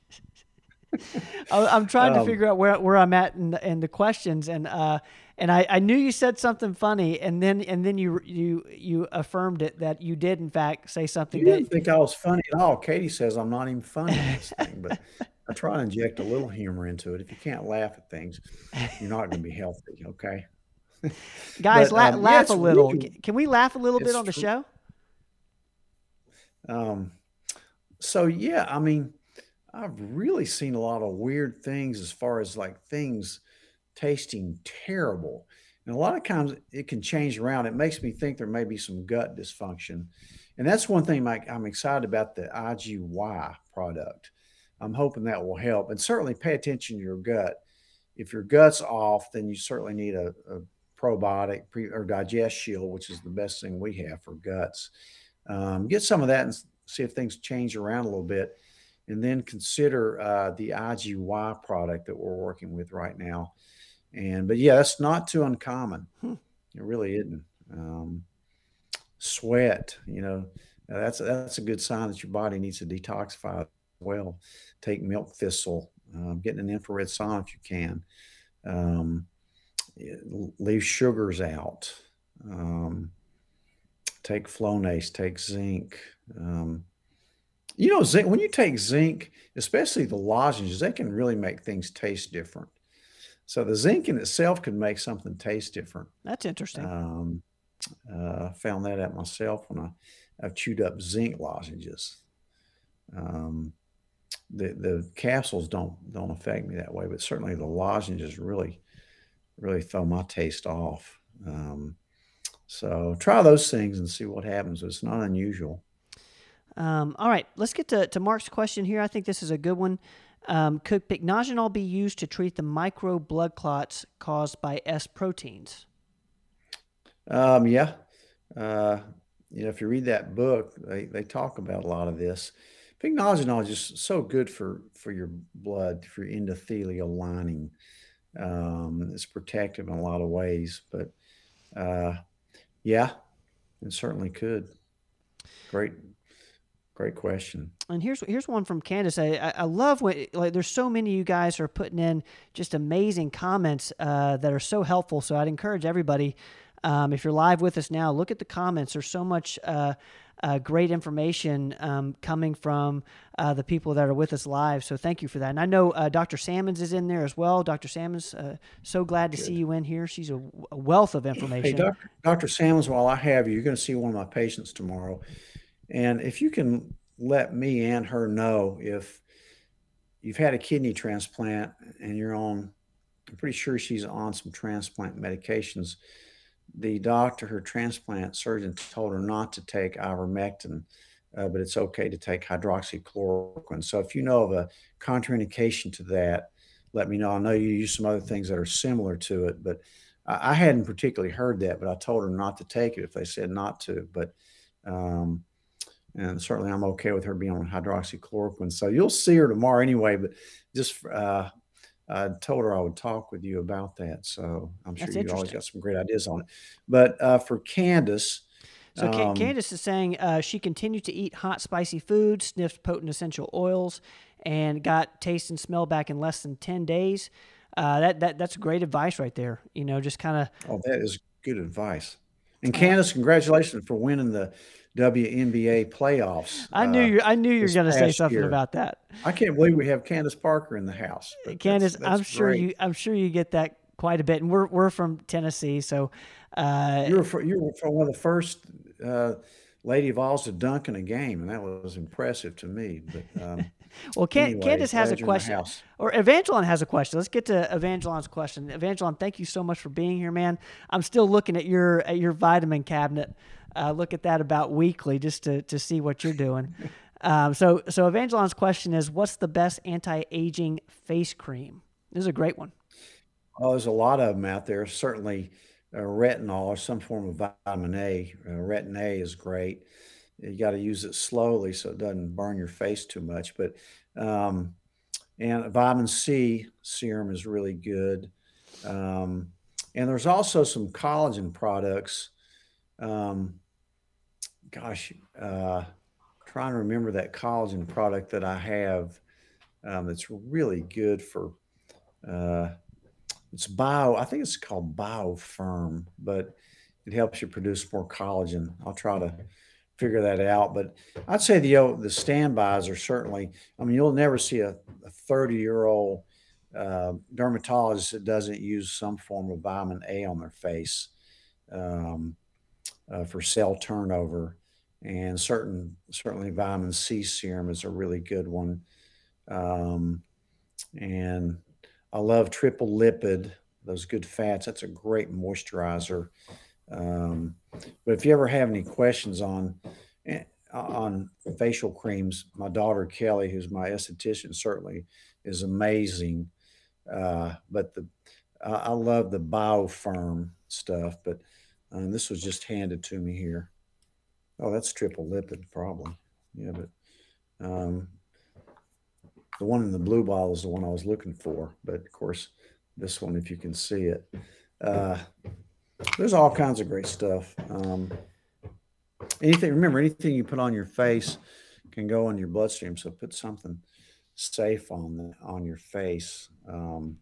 I'm trying to um, figure out where, where I'm at in the, in the questions, and uh, and I, I knew you said something funny, and then and then you you you affirmed it that you did in fact say something. You didn't think I was funny at all. Katie says I'm not even funny in this thing, but I try to inject a little humor into it. If you can't laugh at things, you're not going to be healthy. Okay. Guys, but, um, laugh yeah, a little. Really, Can we laugh a little bit on the true. show? Um. So yeah, I mean, I've really seen a lot of weird things as far as like things tasting terrible. And a lot of times it can change around. It makes me think there may be some gut dysfunction. And that's one thing Mike, I'm excited about the IGY product. I'm hoping that will help. And certainly pay attention to your gut. If your gut's off, then you certainly need a, a probiotic pre, or digest shield, which is the best thing we have for guts. Um, get some of that and see if things change around a little bit. And then consider uh, the IGY product that we're working with right now. And but yeah, that's not too uncommon. Hmm. It really isn't. Um, sweat, you know, that's that's a good sign that your body needs to detoxify well. Take milk thistle, um, getting an infrared sauna if you can. Um, leave sugars out. Um, take Flonase, take zinc. Um, you know, zinc, when you take zinc, especially the lozenges, they can really make things taste different. So the zinc in itself can make something taste different. That's interesting. Um, uh, found that out myself when I, I've chewed up zinc lozenges. Um, the the capsules don't don't affect me that way, but certainly the lozenges really really throw my taste off. Um, so try those things and see what happens. It's not unusual. Um, all right, let's get to, to Mark's question here. I think this is a good one. Um, could pycnogenol be used to treat the micro blood clots caused by S proteins? Um, yeah. Uh, you know, if you read that book, they, they talk about a lot of this. Pycnogenol is just so good for, for your blood, for your endothelial lining. Um, it's protective in a lot of ways, but uh, yeah, it certainly could. Great, Great question. And here's here's one from Candace. I, I love what like. There's so many of you guys are putting in just amazing comments uh, that are so helpful. So I'd encourage everybody, um, if you're live with us now, look at the comments. There's so much uh, uh, great information um, coming from uh, the people that are with us live. So thank you for that. And I know uh, Dr. Salmons is in there as well. Dr. Salmons, uh, so glad to Good. see you in here. She's a, a wealth of information. Hey, Dr. Dr. Salmons, while I have you, you're going to see one of my patients tomorrow. And if you can let me and her know if you've had a kidney transplant and you're on. I'm pretty sure she's on some transplant medications. The doctor, her transplant surgeon, told her not to take ivermectin, uh, but it's okay to take hydroxychloroquine. So if you know of a contraindication to that, let me know. I know you use some other things that are similar to it, but I, I hadn't particularly heard that. But I told her not to take it if they said not to. But um, and certainly I'm okay with her being on hydroxychloroquine. So you'll see her tomorrow anyway. But just uh, I told her I would talk with you about that. So I'm sure you always got some great ideas on it. But uh, for Candace. So um, Candace is saying uh, she continued to eat hot, spicy food, sniffed potent essential oils, and got taste and smell back in less than 10 days. Uh, that, that That's great advice right there. You know, just kind of. Oh, that is good advice. And Candace, congratulations for winning the WNBA playoffs. I knew uh, you. I knew you were going to say something year. about that. I can't believe we have Candace Parker in the house. Candace, that's, that's I'm sure you. I'm sure you get that quite a bit, and we're we're from Tennessee, so uh, you were you were from one of the first uh, Lady Vols to dunk in a game, and that was impressive to me. But um, well, Can- anyway, Candace has a question, or Evangeline has a question. Let's get to Evangeline's question. Evangeline, thank you so much for being here, man. I'm still looking at your at your vitamin cabinet. Uh, look at that about weekly just to to see what you're doing. Um, so so Evangeline's question is, what's the best anti-aging face cream? This is a great one. Oh, there's a lot of them out there. Certainly uh, retinol or some form of vitamin A. Uh, retin A is great. You got to use it slowly so it doesn't burn your face too much. But um, and vitamin C serum is really good. Um, and there's also some collagen products. Um, gosh, uh, trying to remember that collagen product that I have um, that's really good for uh, it's bio, I think it's called BioFirm, but it helps you produce more collagen. I'll try to figure that out. But I'd say the the standbys are certainly. I mean, you'll never see a 30 year old uh, dermatologist that doesn't use some form of vitamin A on their face um, uh, for cell turnover, and certain certainly vitamin C serum is a really good one. Um, and I love triple lipid, those good fats. That's a great moisturizer. Um, but if you ever have any questions on eh, on facial creams, my daughter Kelly, who's my esthetician, certainly is amazing. Uh, but the I love the BioFirm stuff. But um, this was just handed to me here. Oh, that's triple lipid, probably. Yeah, but um, the one in the blue bottle is the one I was looking for, but of course, this one, if you can see it, uh, there's all kinds of great stuff. Um, anything, remember, anything you put on your face can go in your bloodstream. So put something safe on the, on your face. Um,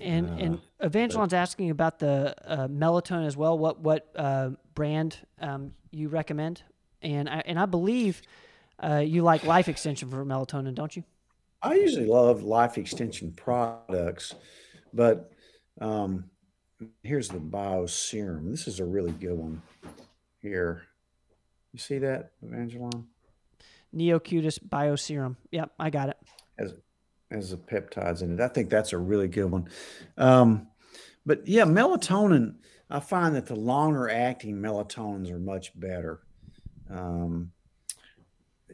and uh, and Evangeline's asking about the uh, melatonin as well. What what uh, brand um, you recommend? And I and I believe uh, you like Life Extension for melatonin, don't you? I usually love life extension products, but um, here's the bio serum. This is a really good one here. You see that, Evangeline? Neocutis Bio Serum. Yep, I got it. As as the peptides in it. I think that's a really good one. Um, but yeah, melatonin, I find that the longer acting melatonins are much better. Um,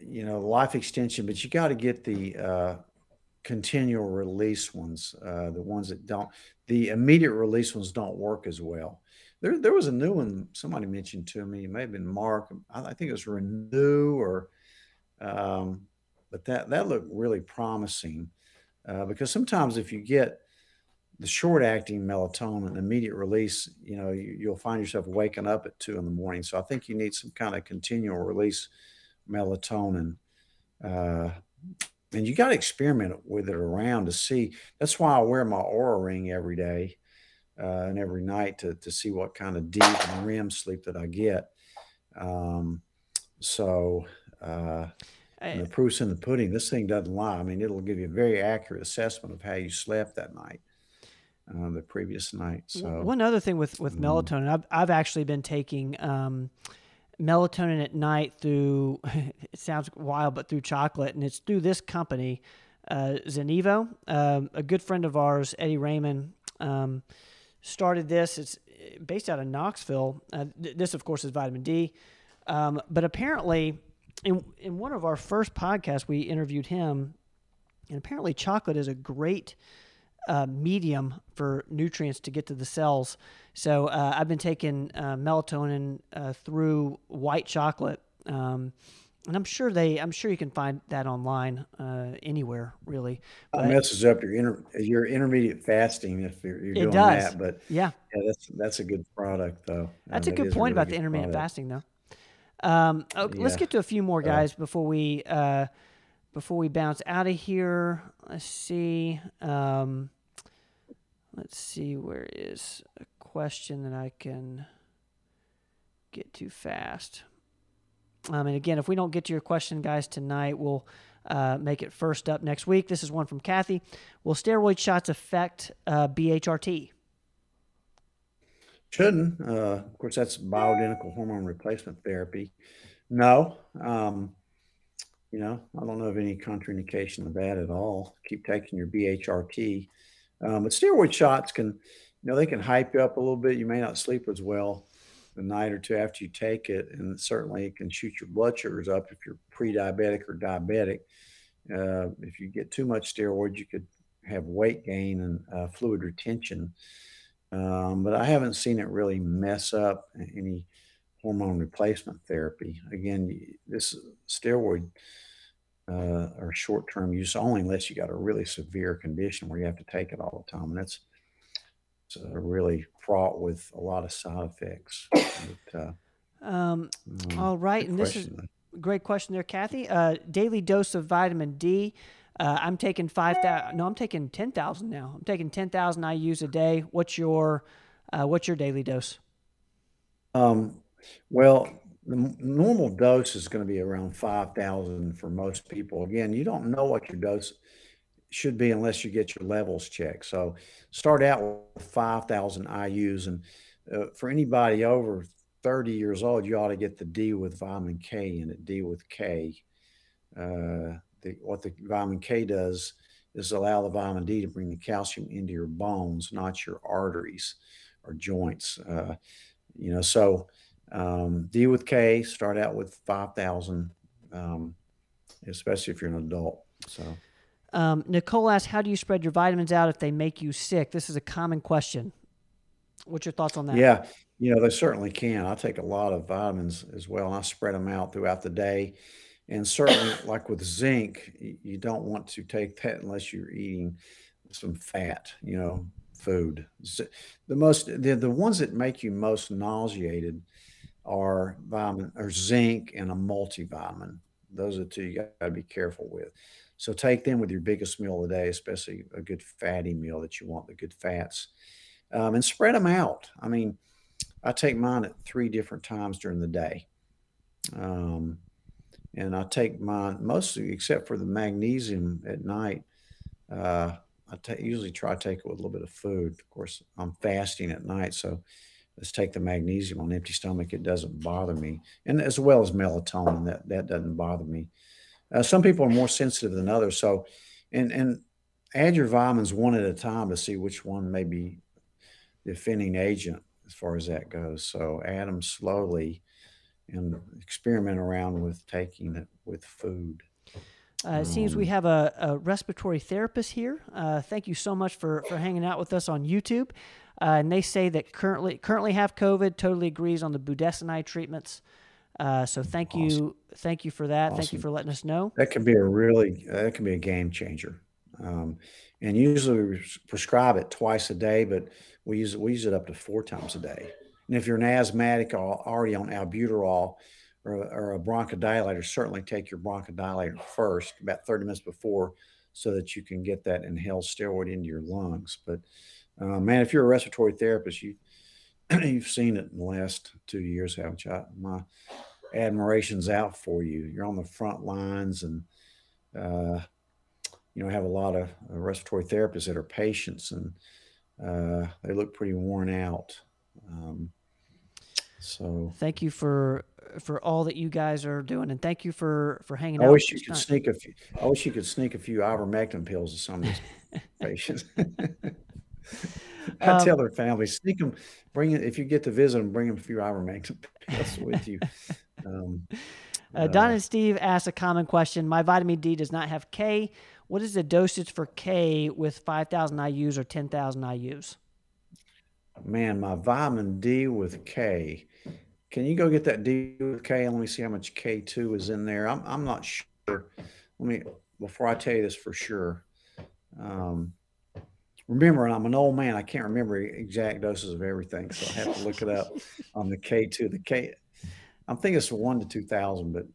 you know, life extension, but you got to get the uh, continual release ones, uh, the ones that don't, the immediate release ones don't work as well. There, there was a new one somebody mentioned to me. It may have been Mark. I think it was Renew or, um, but that that looked really promising uh, because sometimes if you get the short acting melatonin, immediate release, you know, you, will find yourself waking up at two in the morning. So I think you need some kind of continual release melatonin. Uh, and you got to experiment with it around to see. That's why I wear my Oura ring every day uh, and every night to, to see what kind of deep and REM sleep that I get. Um, so, uh, the proof's in the pudding. This thing doesn't lie. I mean, it'll give you a very accurate assessment of how you slept that night, uh, the previous night. So one other thing with with mm. melatonin, I've I've actually been taking um, melatonin at night through it sounds wild, but through chocolate, and it's through this company, uh, Zenevo. Um, a good friend of ours, Eddie Raymond, um, started this. It's uh, based out of Knoxville. Uh, th- this, of course, is vitamin D, um, but apparently, in in one of our first podcasts, we interviewed him, and apparently, chocolate is a great uh, medium for nutrients to get to the cells. So uh, I've been taking uh, melatonin uh, through white chocolate, um, and I'm sure they, I'm sure you can find that online uh, anywhere, really. It messes up your inter, your intermediate fasting if you're, you're doing does. that. But Yeah, yeah, that's that's a good product though. that's Um, a good point really about the good intermittent product. fasting, though. Um, okay, let's get to a few more Uh, guys before we uh, before we bounce out of here. Let's see. Um, let's see. Where is a question that I can get to fast? Um, and again, if we don't get to your question, guys, tonight, we'll uh, make it first up next week. This is one from Kathy. Will steroid shots affect uh, BHRT? Shouldn't. Uh, of course, that's bioidentical hormone replacement therapy. No. Um, you know, I don't know of any contraindication of that at all. Keep taking your BHRT. Um, but steroid shots can, you know, they can hype you up a little bit. You may not sleep as well the night or two after you take it. And certainly it can shoot your blood sugars up if you're pre diabetic or diabetic. Uh, if you get too much steroid, you could have weight gain and uh, fluid retention. Um, but I haven't seen it really mess up any hormone replacement therapy. Again, this steroid uh, or short term use only unless you got a really severe condition where you have to take it all the time. And that's it's, uh, really fraught with a lot of side effects. But, uh, Um, um, all right, and this is though. great question there, Kathy. Uh, daily dose of vitamin D. Uh, I'm taking five thousand. No, I'm taking ten thousand now. I'm taking ten thousand IU's a day. What's your uh, What's your daily dose? Um, well, the normal dose is going to be around 5,000 for most people. Again, you don't know what your dose should be unless you get your levels checked. So start out with 5,000 IUs. And uh, for anybody over 30 years old, you ought to get the D with vitamin K in it, D with K. Uh, the, what the vitamin K does is allow the vitamin D to bring the calcium into your bones, not your arteries or joints. Uh, you know, so um, D with K, start out with 5,000, um, especially if you're an adult. So, Um, Nicole asks, "How do you spread your vitamins out if they make you sick?" This is a common question. What's your thoughts on that? yeah, you know, they certainly can. I take a lot of vitamins as well, and I spread them out throughout the day. And certainly, like with zinc, you don't want to take that unless you're eating some fat, you know, food. The most, the, the ones that make you most nauseated are vitamin or zinc and a multivitamin. Those are two you got to be careful with. So take them with your biggest meal of the day, especially a good fatty meal that you want the good fats, um, and spread them out. I mean, I take mine at three different times during the day. Um, and I take mine mostly, except for the magnesium at night. Uh, I usually try to take it with a little bit of food. Of course, I'm fasting at night, so let's take the magnesium on empty stomach. It doesn't bother me, and as well as melatonin, that that doesn't bother me. Uh, some people are more sensitive than others, so and and add your vitamins one at a time to see which one may be the offending agent as far as that goes. So add them slowly and experiment around with taking it with food. Uh, it seems we Um, have a, a respiratory therapist here. Uh, thank you so much for, for hanging out with us on YouTube. Uh, and they say that currently currently have COVID. Totally agrees on the budesonide treatments. Uh, so thank you, thank you for that. Thank you for letting us know. That can be a really that can be a game changer. Um, and usually we prescribe it twice a day, but we use it we use it up to four times a day. And if you're an asthmatic already on albuterol or, or a bronchodilator, certainly take your bronchodilator first, about 30 minutes before, so that you can get that inhaled steroid into your lungs. But uh, man, if you're a respiratory therapist, you you've seen it in the last two years, haven't you? I- My admiration's out for you. You're on the front lines and uh, you know, have a lot of uh, respiratory therapists that are patients and uh, they look pretty worn out. Um, So thank you for for all that you guys are doing, and thank you for for hanging I out. I wish you could sneak a few. I wish you could sneak a few ivermectin pills to some of these patients. I um, tell their families, sneak them, bring it if you get to visit them, bring them a few ivermectin pills with you. Um, uh, Don and Steve asked a common question. My vitamin D does not have K. What is the dosage for K with 5,000 IUs or 10,000 IUs? Man, my vitamin D with K. Can you go get that D with K and let me see how much K2 is in there? I'm, I'm not sure. Let me, before I tell you this for sure. Um, remember, and I'm an old man. I can't remember exact doses of everything. So I have to look it up on the K2. The K, I'm thinking it's one to 2000, but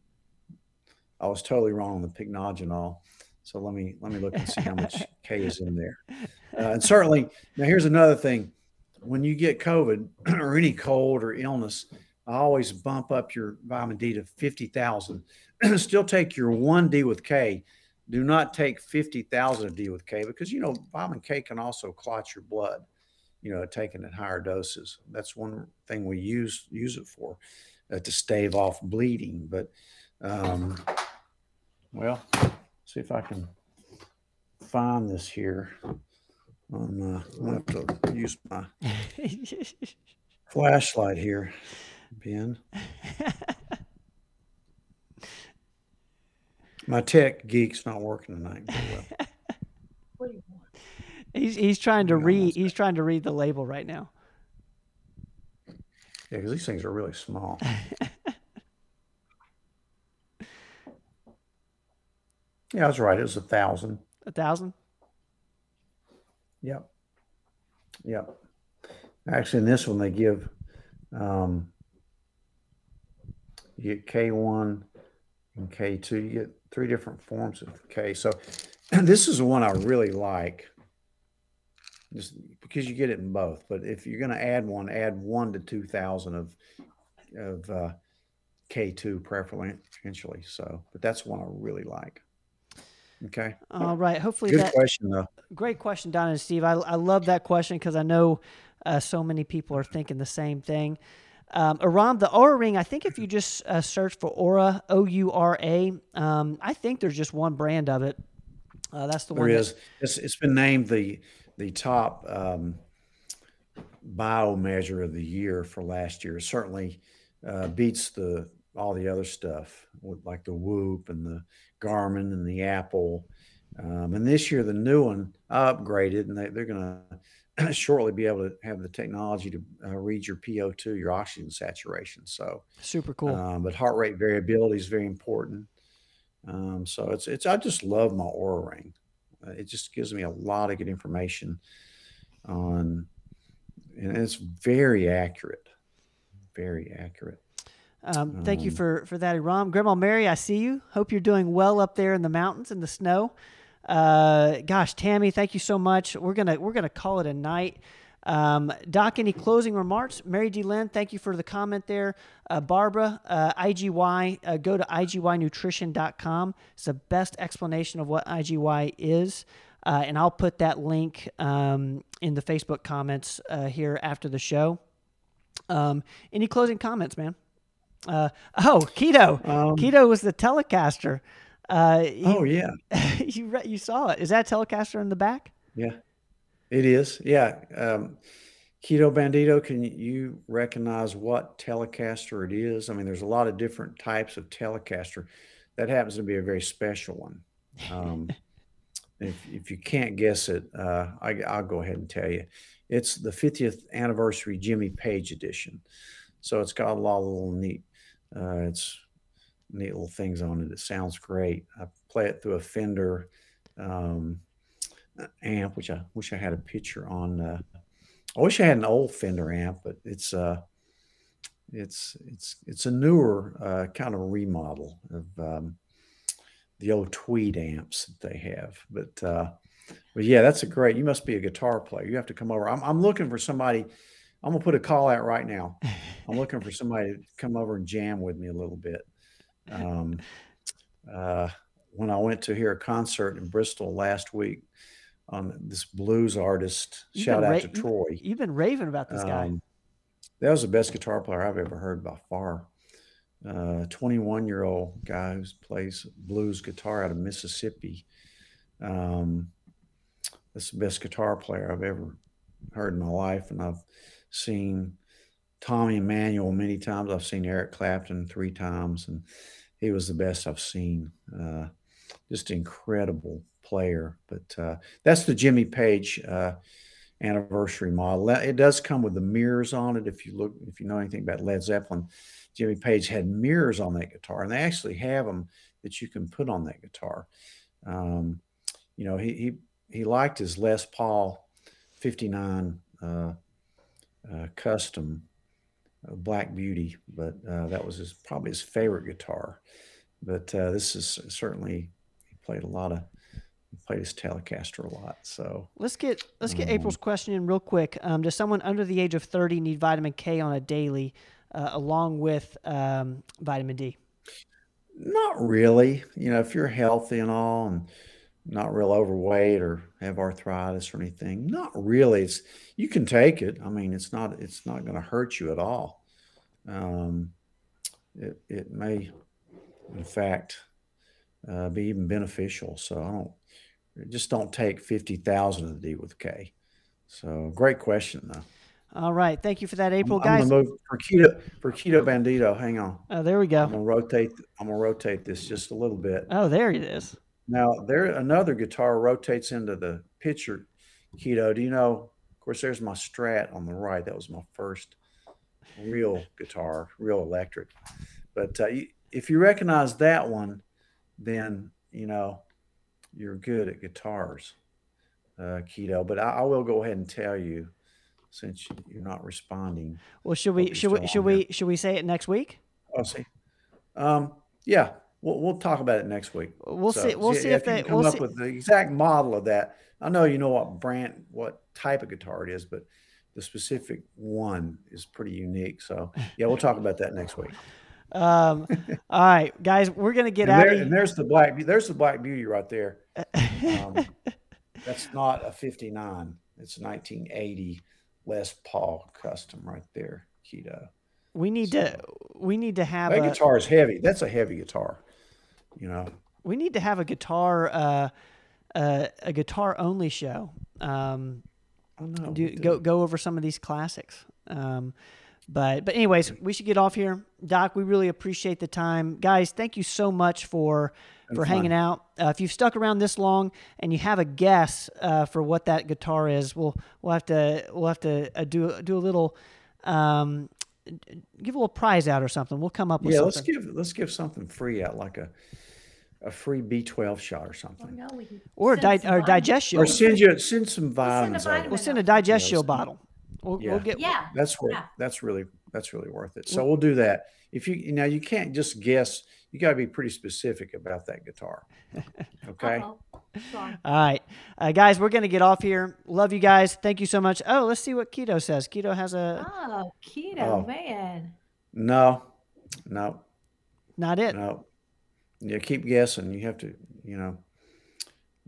I was totally wrong on the pycnogenol. So let me, let me look and see how much K is in there. Uh, and certainly, now here's another thing when you get COVID or any cold or illness, I always bump up your vitamin D to 50,000. Still take your 1D with K. Do not take 50,000 of D with K because, you know, vitamin K can also clot your blood, you know, taken at higher doses. That's one thing we use use it for uh, to stave off bleeding. But, um, well, see if I can find this here. I'm, uh, I'm gonna have to use my flashlight here, Ben. My tech geek's not working tonight. Well. what do you want? He's he's trying to read. He's trying to read the label right now. Yeah, because these things are really small. yeah, I was right. It was a thousand. A thousand. Yep. Yep. Actually, in this one, they give um, you get K1 and K2. You get three different forms of K. So this is the one I really like just because you get it in both. But if you're going to add one, add one to 2,000 of, of uh, K2 preferentially. So, but that's one I really like. Okay. All right. Hopefully, good that, question though. Great question, Don and Steve. I, I love that question because I know uh, so many people are thinking the same thing. Um, Aram, the Oura ring. I think if you just uh, search for Oura, O U R A, um, I think there's just one brand of it. Uh, that's the there one. There is. It's, it's been named the the top um, bio measure of the year for last year. It certainly uh, beats the all the other stuff like the Whoop and the Garmin and the Apple. Um, and this year, the new one upgraded, and they, they're going to shortly be able to have the technology to uh, read your PO2, your oxygen saturation. So super cool. Um, but heart rate variability is very important. Um, so it's it's I just love my Oura ring. Uh, it just gives me a lot of good information on, and it's very accurate, very accurate. Um, thank you um, for for that, Iram. Grandma Mary, I see you. Hope you're doing well up there in the mountains in the snow. Uh, gosh, Tammy, thank you so much. We're gonna we're gonna call it a night. Um, Doc, any closing remarks? Mary D. Lynn, thank you for the comment there. Uh, Barbara, uh, IGY, uh, go to IGYnutrition.com. It's the best explanation of what IGY is. Uh, and I'll put that link um, in the Facebook comments uh, here after the show. Um, any closing comments, man? Uh, oh, keto. Um, keto was the Telecaster. Uh, you, oh yeah, you re- you saw it. Is that Telecaster in the back? Yeah, it is. Yeah. Um, keto Bandito, can you recognize what Telecaster it is? I mean, there's a lot of different types of Telecaster. That happens to be a very special one. Um, if if you can't guess it, uh, I, I'll go ahead and tell you. It's the 50th anniversary Jimmy Page edition. So it's got a lot of little neat uh, it's neat little things on it. It sounds great. I play it through a Fender um, amp, which I wish I had a picture on. Uh, I wish I had an old Fender amp, but it's uh, it's it's it's a newer uh, kind of remodel of um, the old Tweed amps that they have. But uh, but yeah, that's a great. You must be a guitar player. You have to come over. I'm I'm looking for somebody I'm gonna put a call out right now. I'm looking for somebody to come over and jam with me a little bit. Um, uh, when I went to hear a concert in Bristol last week on this blues artist, you've shout out ra- to Troy. You've been raving about this guy. Um, that was the best guitar player I've ever heard by far. 21 uh, year old guy who plays blues guitar out of Mississippi. Um, that's the best guitar player I've ever heard in my life. And I've seen Tommy Emmanuel many times. I've seen Eric Clapton three times, and he was the best I've seen. Uh, just incredible player. But uh, that's the Jimmy Page uh, anniversary model. It does come with the mirrors on it. If you look, if you know anything about Led Zeppelin, Jimmy Page had mirrors on that guitar, and they actually have them that you can put on that guitar. Um, you know, he he he liked his Les Paul 59 uh, uh, custom Black Beauty, but uh, that was his probably his favorite guitar. But uh, this is certainly he played a lot of he played his Telecaster a lot. So let's get let's get um, April's question in real quick. Um, does someone under the age of 30 need vitamin K on a daily? uh, along with um, vitamin D? Not really. You know, if you're healthy and all and not real overweight or have arthritis or anything, not really. It's you can take it. I mean, it's not it's not going to hurt you at all. Um, it it may, in fact, uh, be even beneficial. So I don't just don't take fifty thousand of the D with K. So great question though. All right. Thank you for that, April, I'm, guys. I'm gonna move for keto for keto bandito. Hang on. Oh, there we go. I'm gonna rotate. I'm gonna rotate this just a little bit. Oh, there it is. Now there another guitar rotates into the picture keto. Do you know? Of course, there's my Strat on the right. That was my first real guitar, real electric. But uh, if you recognize that one, then you know you're good at guitars, uh, keto. But I, I will go ahead and tell you since you're not responding. Well, should we should we should we should we say it next week? I'll see. Um, yeah, we'll we'll talk about it next week. We'll so, see. We'll see, see if, they come we'll up see. with the exact model of that. I know you know what brand, what type of guitar it is, but the specific one is pretty unique. So yeah, we'll talk about that next week. Um, all right, guys, we're gonna get and out. There, of and there's the black. There's the Black Beauty right there. Um, that's not a '59. It's 1980 Les Paul custom right there, keto. We need so, to we need to have that a, guitar is heavy. That's a heavy guitar. You know. We need to have a guitar uh, uh a guitar only show. Um oh, no, do, go go over some of these classics. Um but but anyways, we should get off here. Doc, we really appreciate the time. Guys, thank you so much for for hanging out. Uh, if you've stuck around this long and you have a guess uh, for what that guitar is, we'll we'll have to we'll have to uh, do do a little um, give a little prize out or something. We'll come up with yeah. Something. Let's give let's give something free out like a a free B twelve shot or something, oh, no, or a di- or digest shield, or send you send some vitamins. We'll send a, we'll send a digest shield bottle. We'll, yeah. we'll get yeah. That's what yeah. that's really that's really worth it. So we'll do that. If you now you can't just guess you got to be pretty specific about that guitar. Okay. All right, uh, guys, we're gonna get off here. Love you guys. Thank you so much. Oh, let's see what Keto says. Keto has a. Oh, Keto, oh. man. No, no. Not it. No. You keep guessing. You have to, you know.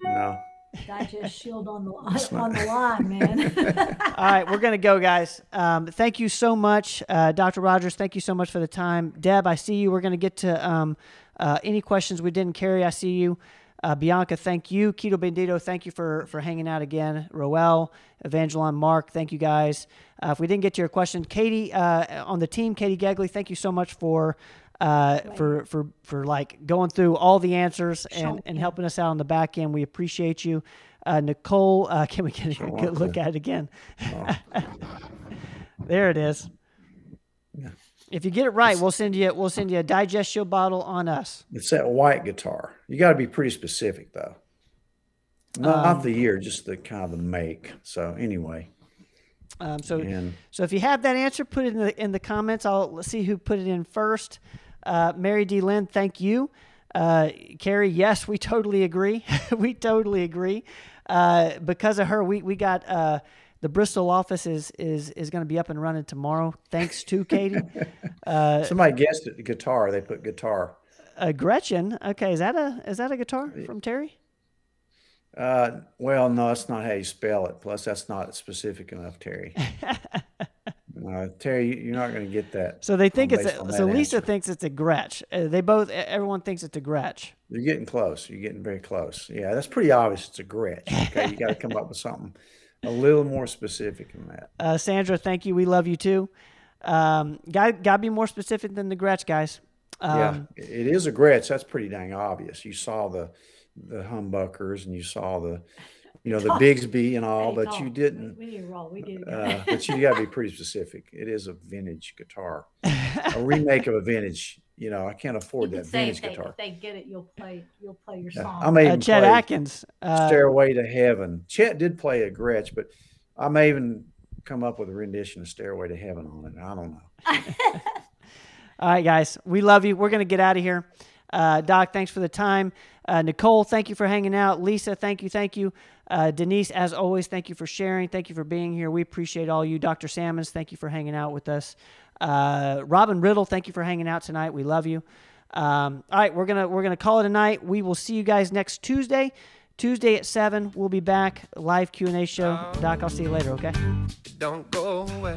No. Digest shield on the on the line, man. All right, we're gonna go, guys. Um, thank you so much, uh, Dr. Rogers. Thank you so much for the time, Deb. I see you. We're gonna get to um, uh, any questions we didn't carry. I see you, uh, Bianca. Thank you, Keto Bandito. Thank you for for hanging out again, Roel, Evangeline, Mark. Thank you, guys. Uh, if we didn't get to your question, Katie uh, on the team, Katie Gegley. Thank you so much for uh, for for for like going through all the answers and, and helping us out on the back end. We appreciate you, uh, Nicole. Uh, can we get a good look at it again? There it is. If you get it right, we'll send you we'll send you a digest shield bottle on us. It's that white guitar. You got to be pretty specific though. Not, um, the year, just the kind of the make. So anyway. Um, so and, so if you have that answer, put it in the in the comments. I'll see who put it in first. Uh, Mary D. Lynn, thank you. Uh, Carrie, yes, we totally agree. we totally agree. Uh, because of her, we, we got uh, the Bristol office is is is going to be up and running tomorrow. Thanks to Katie. Uh, Somebody guessed it. Guitar. They put guitar. Uh, Gretchen. Okay, is that a is that a guitar from Terry? Uh, well, no, that's not how you spell it. Plus, that's not specific enough, Terry. Uh, Terry, you're not going to get that. So they think it's a, so. Lisa answer. thinks it's a Gretsch. Uh, they both. Everyone thinks it's a Gretsch. You're getting close. You're getting very close. Yeah, that's pretty obvious. It's a Gretsch. Okay, you got to come up with something a little more specific than that. Uh, Sandra, thank you. We love you too. Um, got got to be more specific than the Gretsch guys. Um, yeah, it is a Gretsch. That's pretty dang obvious. You saw the the humbuckers and you saw the you know the Bigsby and all, but you didn't. We, we did roll. We did. Uh, but you got to be pretty specific. It is a vintage guitar, a remake of a vintage. You know, I can't afford that vintage if they, guitar. If they get it, you'll play. You'll play your song. I may uh, Chet Atkins, uh, "Stairway to Heaven." Chet did play a Gretsch, but I may even come up with a rendition of "Stairway to Heaven" on it. I don't know. All right, guys, we love you. We're gonna get out of here. Uh, Doc, thanks for the time. Uh, Nicole, thank you for hanging out. Lisa, thank you, thank you. Uh, Denise, as always, thank you for sharing. Thank you for being here. We appreciate all you. Dr. Salmons, thank you for hanging out with us. Uh, Robin Riddle, thank you for hanging out tonight. We love you. Um, all right, we're gonna we're gonna call it a night. We will see you guys next Tuesday. Tuesday at seven, we'll be back live Q and A show. Doc, I'll see you later. Okay. Don't go away.